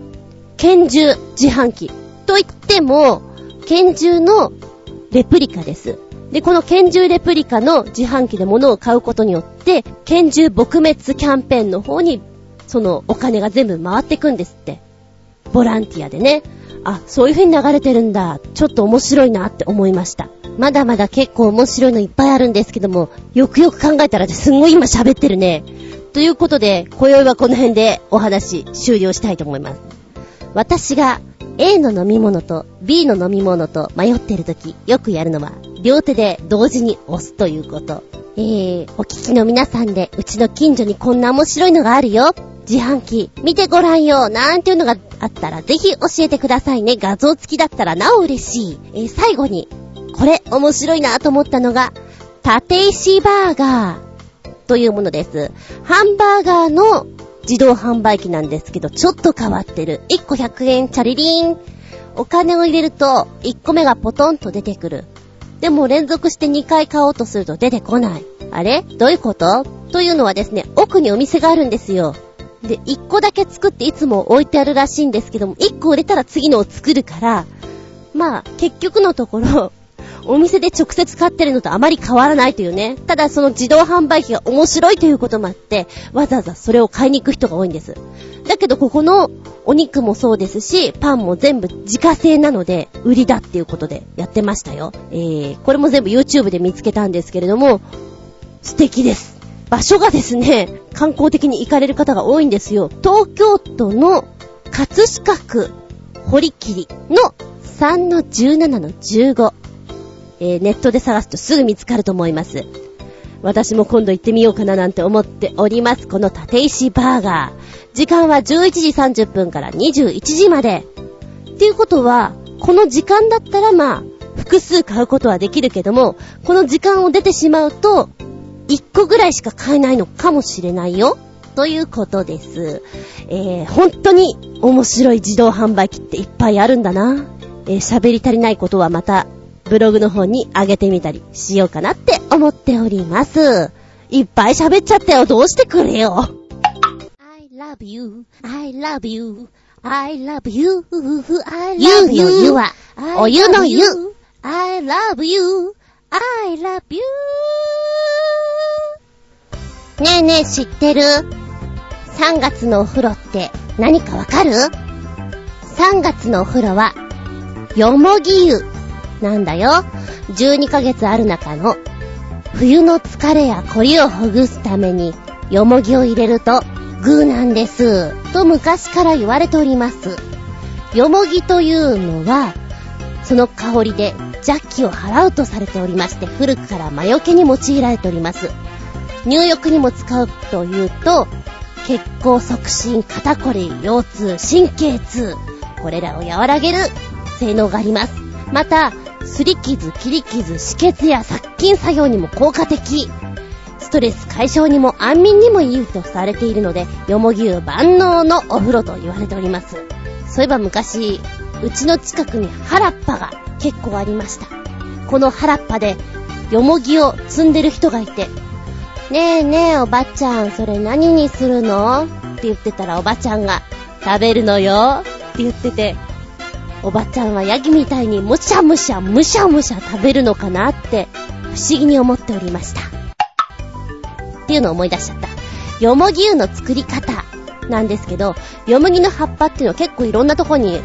拳銃自販機。と言っても、拳銃のレプリカです。で、この拳銃レプリカの自販機で物を買うことによって、拳銃撲滅キャンペーンの方に、そのお金が全部回ってくんですって。ボランティアでね、あ、そういう風に流れてるんだ。ちょっと面白いなって思いました。まだまだ結構面白いのいっぱいあるんですけども、よくよく考えたらすんごい今喋ってるね。ということで、今宵はこの辺でお話終了したいと思います。私が A の飲み物と B の飲み物と迷ってるとき、よくやるのは、両手で同時に押すということ。えー、お聞きの皆さんで、うちの近所にこんな面白いのがあるよ。自販機、見てごらんよ。なんていうのがあったら、ぜひ教えてくださいね。画像付きだったらなお嬉しい。えー、最後に、これ面白いなと思ったのが、縦石バーガーというものです。ハンバーガーの自動販売機なんですけど、ちょっと変わってる。1個100円チャリリン。お金を入れると、1個目がポトンと出てくる。でも連続して2回買おうとすると出てこない。あれ？どういうこと？というのはですね、奥にお店があるんですよ。で、1個だけ作っていつも置いてあるらしいんですけども、1個売れたら次のを作るから、まあ、結局のところ、お店で直接買ってるのとあまり変わらないというね。ただその自動販売機が面白いということもあって、わざわざそれを買いに行く人が多いんです。だけどここのお肉もそうですし、パンも全部自家製なので、売りだっていうことでやってましたよ。えー、これも全部 YouTube で見つけたんですけれども、素敵です。場所がですね、観光的に行かれる方が多いんですよ。東京都の葛飾区堀切の3の17の15。えー、ネットで探すとすぐ見つかると思います。私も今度行ってみようかななんて思っております。この立石バーガー。時間は11時30分から21時まで。っていうことは、この時間だったらまあ、複数買うことはできるけども、この時間を出てしまうと、1個ぐらいしか買えないのかもしれないよ。ということです。えー、本当に面白い自動販売機っていっぱいあるんだな。えー、喋り足りないことはまたブログの方に上げてみたりしようかなって思っております。いっぱい喋っちゃったよ。どうしてくれよ。I love you, I love you, I love you, I love you. の湯は、お湯の湯。I love you, I love you. ねえねえ知ってる ?3 月のお風呂って何かわかる ?3 月のお風呂は、よもぎ湯なんだよ。12ヶ月ある中の、冬の疲れや凝りをほぐすために、よもぎを入れると、グーなんです。と昔から言われております。よもぎというのは、その香りで邪気を払うとされておりまして、古くから魔除けに用いられております。入浴にも使うというと、血行促進、肩こり、腰痛、神経痛、これらを和らげる性能があります。また、すり傷、切り傷、止血や殺菌作業にも効果的。ストレス解消にも安眠にもいいとされているので、よもぎ湯万能のお風呂と言われております。そういえば昔、うちの近くに原っぱが結構ありました。この原っぱで、よもぎを積んでる人がいて、ねえねえおばちゃん、それ何にするの？って言ってたらおばちゃんが、食べるのよって言ってて、おばちゃんはヤギみたいにむしゃむしゃむしゃむしゃ食べるのかなって不思議に思っておりました。っていうのを思い出しちゃった。よもぎ湯の作り方なんですけど、よもぎの葉っぱっていうのは結構いろんなとこに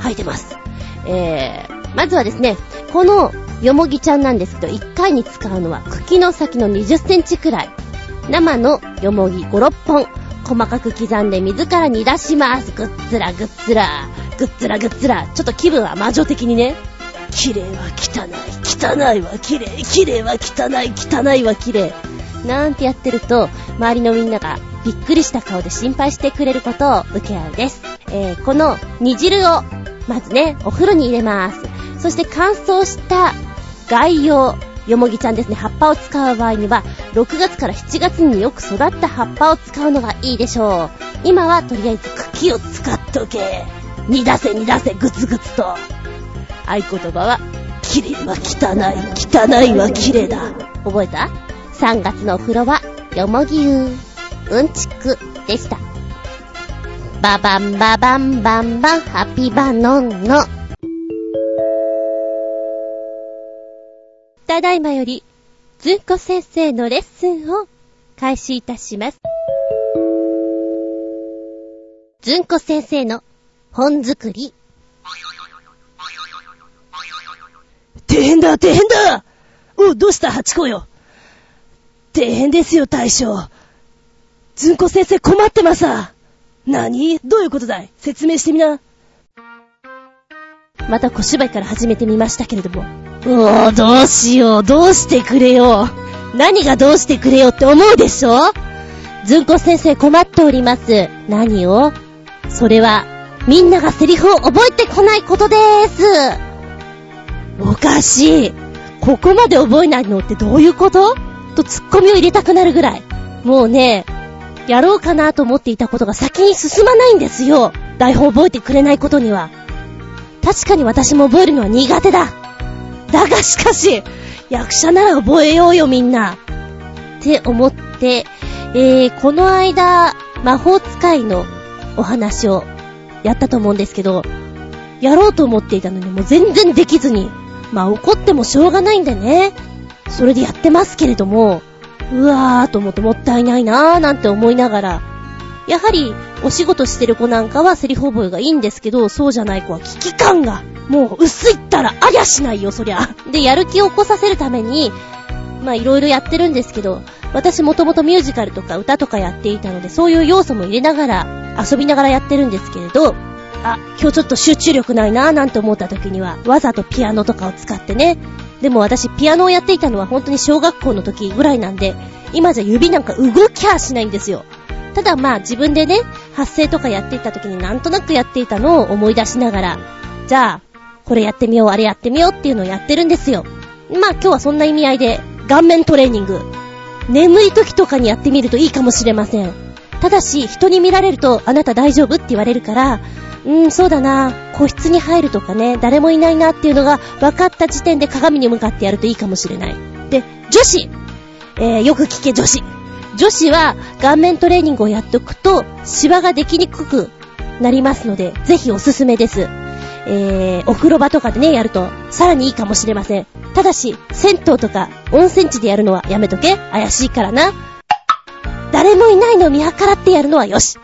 生えてます。えー、まずはですね、このよもぎちゃんなんですけど、1回に使うのは茎の先の20センチくらい。生のよもぎ5、6本。細かく刻んで水から煮出します。ぐっつらぐっつら。ぐっつらぐっつら。ちょっと気分は魔女的にね。綺麗は汚い。汚いは綺麗。綺麗は汚い。汚いは綺麗。なんてやってると、周りのみんながびっくりした顔で心配してくれることを受け合うです。えー、この煮汁を、まずね、お風呂に入れます。そして乾燥した外葉、よもぎちゃんですね、葉っぱを使う場合には、6月から7月によく育った葉っぱを使うのがいいでしょう。今はとりあえず茎を使っとけ。煮出せ煮出せグツグツと。合言葉は、綺麗は汚い、汚いは綺麗だ。覚えた ?3 月のお風呂は、よもぎ湯、うんちくでした。ババンババンバンバン、ハピバノンの。ただいまより、ずんこ先生のレッスンを開始いたします。ずんこ先生の本作り。大変だ、大変だお、どうした、ハチ公よ。大変ですよ、大将。ずんこ先生困ってます。何？どういうことだい？説明してみな。また小芝居から始めてみましたけれども。おー、どうしよう、どうしてくれよ。何がどうしてくれよって思うでしょ？ずんこ先生困っております。何を？それは、みんながセリフを覚えてこないことでーす。おかしい。ここまで覚えないのってどういうこと？とツッコミを入れたくなるぐらい。もうね、やろうかなと思っていたことが先に進まないんですよ。台本覚えてくれないことには。確かに私も覚えるのは苦手だ。だがしかし、役者なら覚えようよみんな。って思って、えー、この間、魔法使いのお話をやったと思うんですけど、やろうと思っていたのにもう全然できずに、まあ怒ってもしょうがないんでね。それでやってますけれども、うわーと思ってもったいないなーなんて思いながら、やはりお仕事してる子なんかはセリフ覚えがいいんですけど、そうじゃない子は危機感が、もう薄いったらありゃしないよ、そりゃ。で、やる気を起こさせるために、まあいろいろやってるんですけど、私もともとミュージカルとか歌とかやっていたので、そういう要素も入れながら、遊びながらやってるんですけれど、あ、今日ちょっと集中力ないなぁなんて思った時には、わざとピアノとかを使ってね。でも私、ピアノをやっていたのは本当に小学校の時ぐらいなんで、今じゃ指なんか動きゃしないんですよ。ただまあ自分でね、発声とかやっていた時になんとなくやっていたのを思い出しながら、じゃあ、これやってみよう、あれやってみようっていうのをやってるんですよ。まあ今日はそんな意味合いで、顔面トレーニング。眠い時とかにやってみるといいかもしれません。ただし、人に見られると、あなた大丈夫って言われるから、うーん、そうだな、個室に入るとかね、誰もいないなっていうのが分かった時点で鏡に向かってやるといいかもしれない。で、女子えー、よく聞け女子。女子は顔面トレーニングをやっておくと、シワができにくくなりますので、ぜひおすすめです。えー、お風呂場とかでね、やると、さらにいいかもしれません。ただし、銭湯とか温泉地でやるのはやめとけ。怪しいからな。誰もいないのを見計らってやるのはよし。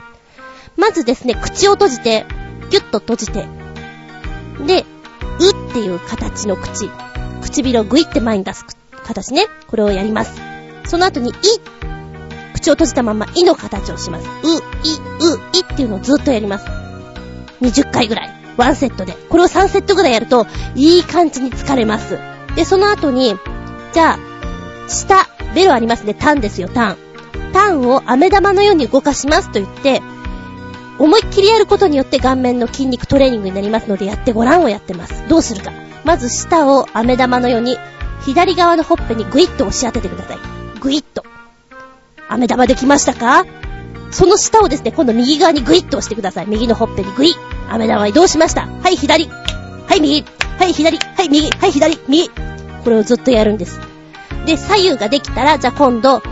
まずですね、口を閉じて、ギュッと閉じて。で、うっていう形の口。唇をグイって前に出す形ね。これをやります。その後に、い。口を閉じたまま、いの形をします。う、い、う、いっていうのをずっとやります。20回ぐらい。ワンセットで。これを3セットぐらいやると、いい感じに疲れます。で、その後に、じゃあ、下、ベロありますね。タンですよ、タン。タンを飴玉のように動かしますと言って、思いっきりやることによって顔面の筋肉トレーニングになりますのでやってごらんをやってます。どうするか。まず下を飴玉のように、左側のほっぺにグイッと押し当ててください。グイッと。飴玉できましたか？その下をですね、今度右側にグイッと押してください。右のほっぺにグイッ。飴玉移動しました。はい、左。はい、右。はい、左。はい、右。はい、左。右。これをずっとやるんです。で、左右ができたら、じゃあ今度、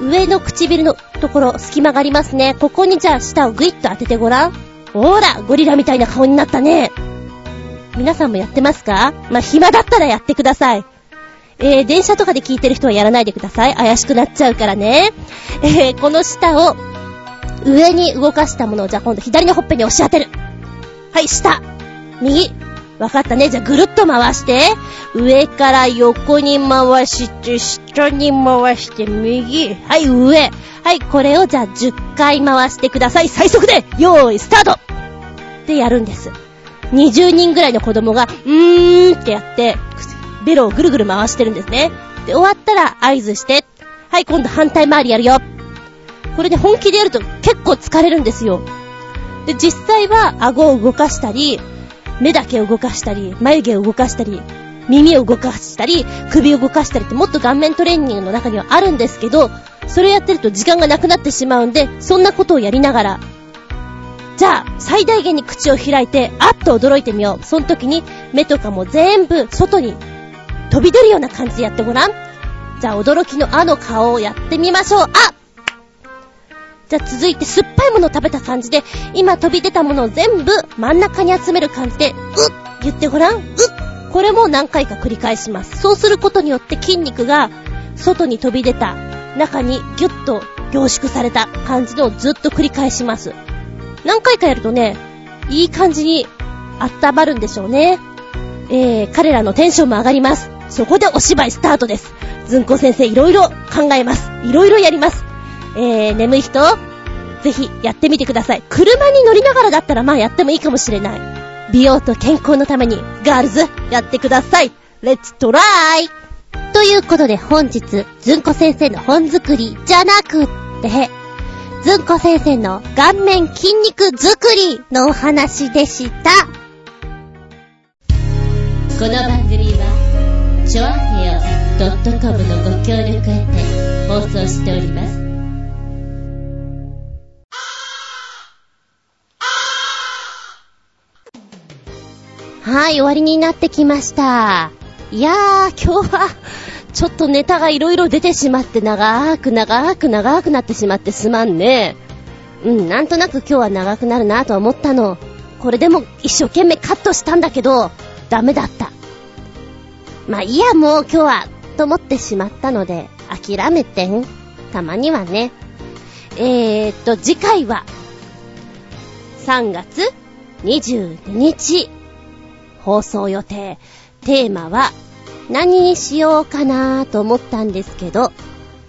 上の唇のところ、隙間がありますね。ここにじゃあ舌をグイッと当ててごらん。ほら、ゴリラみたいな顔になったね。皆さんもやってますか？まあ、暇だったらやってください。えー、電車とかで聞いてる人はやらないでください。怪しくなっちゃうからね。えー、この舌を、上に動かしたものを、じゃあ今度左のほっぺに押し当てる。はい、下。右。わかったね。じゃあぐるっと回して。上から横に回して、下に回して、右。はい、上。はい、これをじゃあ10回回してください。最速でよーい、スタートってやるんです。20人ぐらいの子供が、うーんってやって、ベロをぐるぐる回してるんですね。で、終わったら合図して、はい、今度反対回りやるよ。これで本気でやると結構疲れるんですよ。で、実際は顎を動かしたり、目だけ動かしたり、眉毛を動かしたり、耳を動かしたり、首を動かしたりってもっと顔面トレーニングの中にはあるんですけど、それやってると時間がなくなってしまうんで、そんなことをやりながら、じゃあ、最大限に口を開いて、あっと驚いてみよう。その時に、目とかも全部外に飛び出るような感じでやってごらん。じゃあ、驚きのあの顔をやってみましょう。あじゃあ続いて酸っぱいものを食べた感じで、今飛び出たものを全部真ん中に集める感じで、うっ言ってごらん。うっこれも何回か繰り返します。そうすることによって筋肉が外に飛び出た中にギュッと凝縮された感じのをずっと繰り返します。何回かやるとね、いい感じに温まるんでしょうね。えー、彼らのテンションも上がります。そこでお芝居スタートです。ずんこ先生いろいろ考えます。いろいろやります。えー、眠い人、ぜひやってみてください。車に乗りながらだったらまあやってもいいかもしれない。美容と健康のためにガールズやってください。レッツトライということで本日、ずんこ先生の本作りじゃなくって、ずんこ先生の顔面筋肉作りのお話でした。この番組は、ちょあへよ .com のご協力へて放送しております。はい、終わりになってきました。いやー、今日は、ちょっとネタがいろいろ出てしまって長く長く長くなってしまってすまんね。うん、なんとなく今日は長くなるなと思ったの。これでも一生懸命カットしたんだけど、ダメだった。まあいや、もう今日は、と思ってしまったので、諦めてん。たまにはね。えーっと、次回は、3月22日、放送予定。テーマは、何にしようかなと思ったんですけど、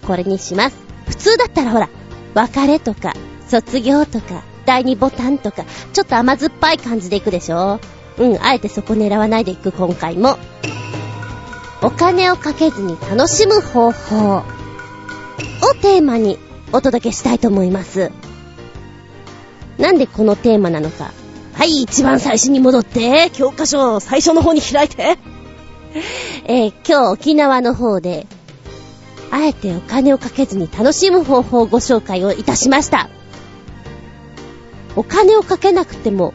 これにします。普通だったらほら、別れとか、卒業とか、第2ボタンとか、ちょっと甘酸っぱい感じでいくでしょ？うん、あえてそこ狙わないでいく今回も。お金をかけずに楽しむ方法をテーマにお届けしたいと思います。なんでこのテーマなのか、はい、一番最初に戻って、教科書最初の方に開いて。えー、今日沖縄の方で、あえてお金をかけずに楽しむ方法をご紹介をいたしました。お金をかけなくても、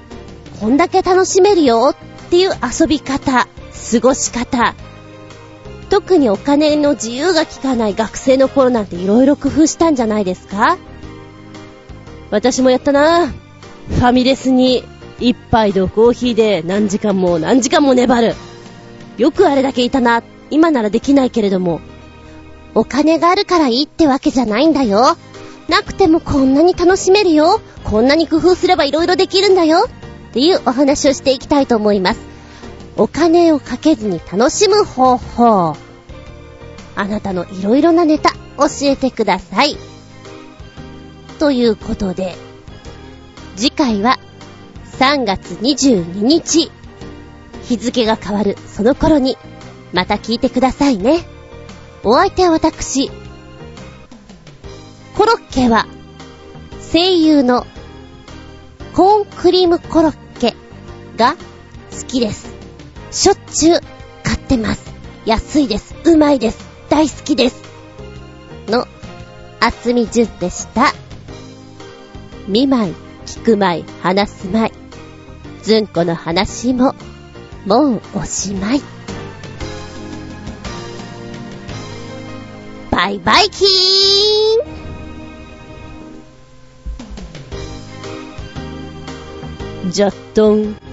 こんだけ楽しめるよっていう遊び方、過ごし方。特にお金の自由が利かない学生の頃なんて色々工夫したんじゃないですか？私もやったなファミレスに一杯のコーヒーで何時間も何時間も粘る。よくあれだけいたな。今ならできないけれども。お金があるからいいってわけじゃないんだよ。なくてもこんなに楽しめるよ。こんなに工夫すれば色々できるんだよ。っていうお話をしていきたいと思います。お金をかけずに楽しむ方法。あなたの色々なネタ教えてください。ということで、次回は3月22日、日付が変わるその頃に、また聞いてくださいね。お相手は私、コロッケは、声優のコーンクリームコロッケが好きです。しょっちゅう買ってます。安いです。うまいです。大好きです。の、厚みじゅんでした。見舞い、聞く舞い、話す舞い。ずんこの話も、もうおしまい。バイバイキーンじゃっとん。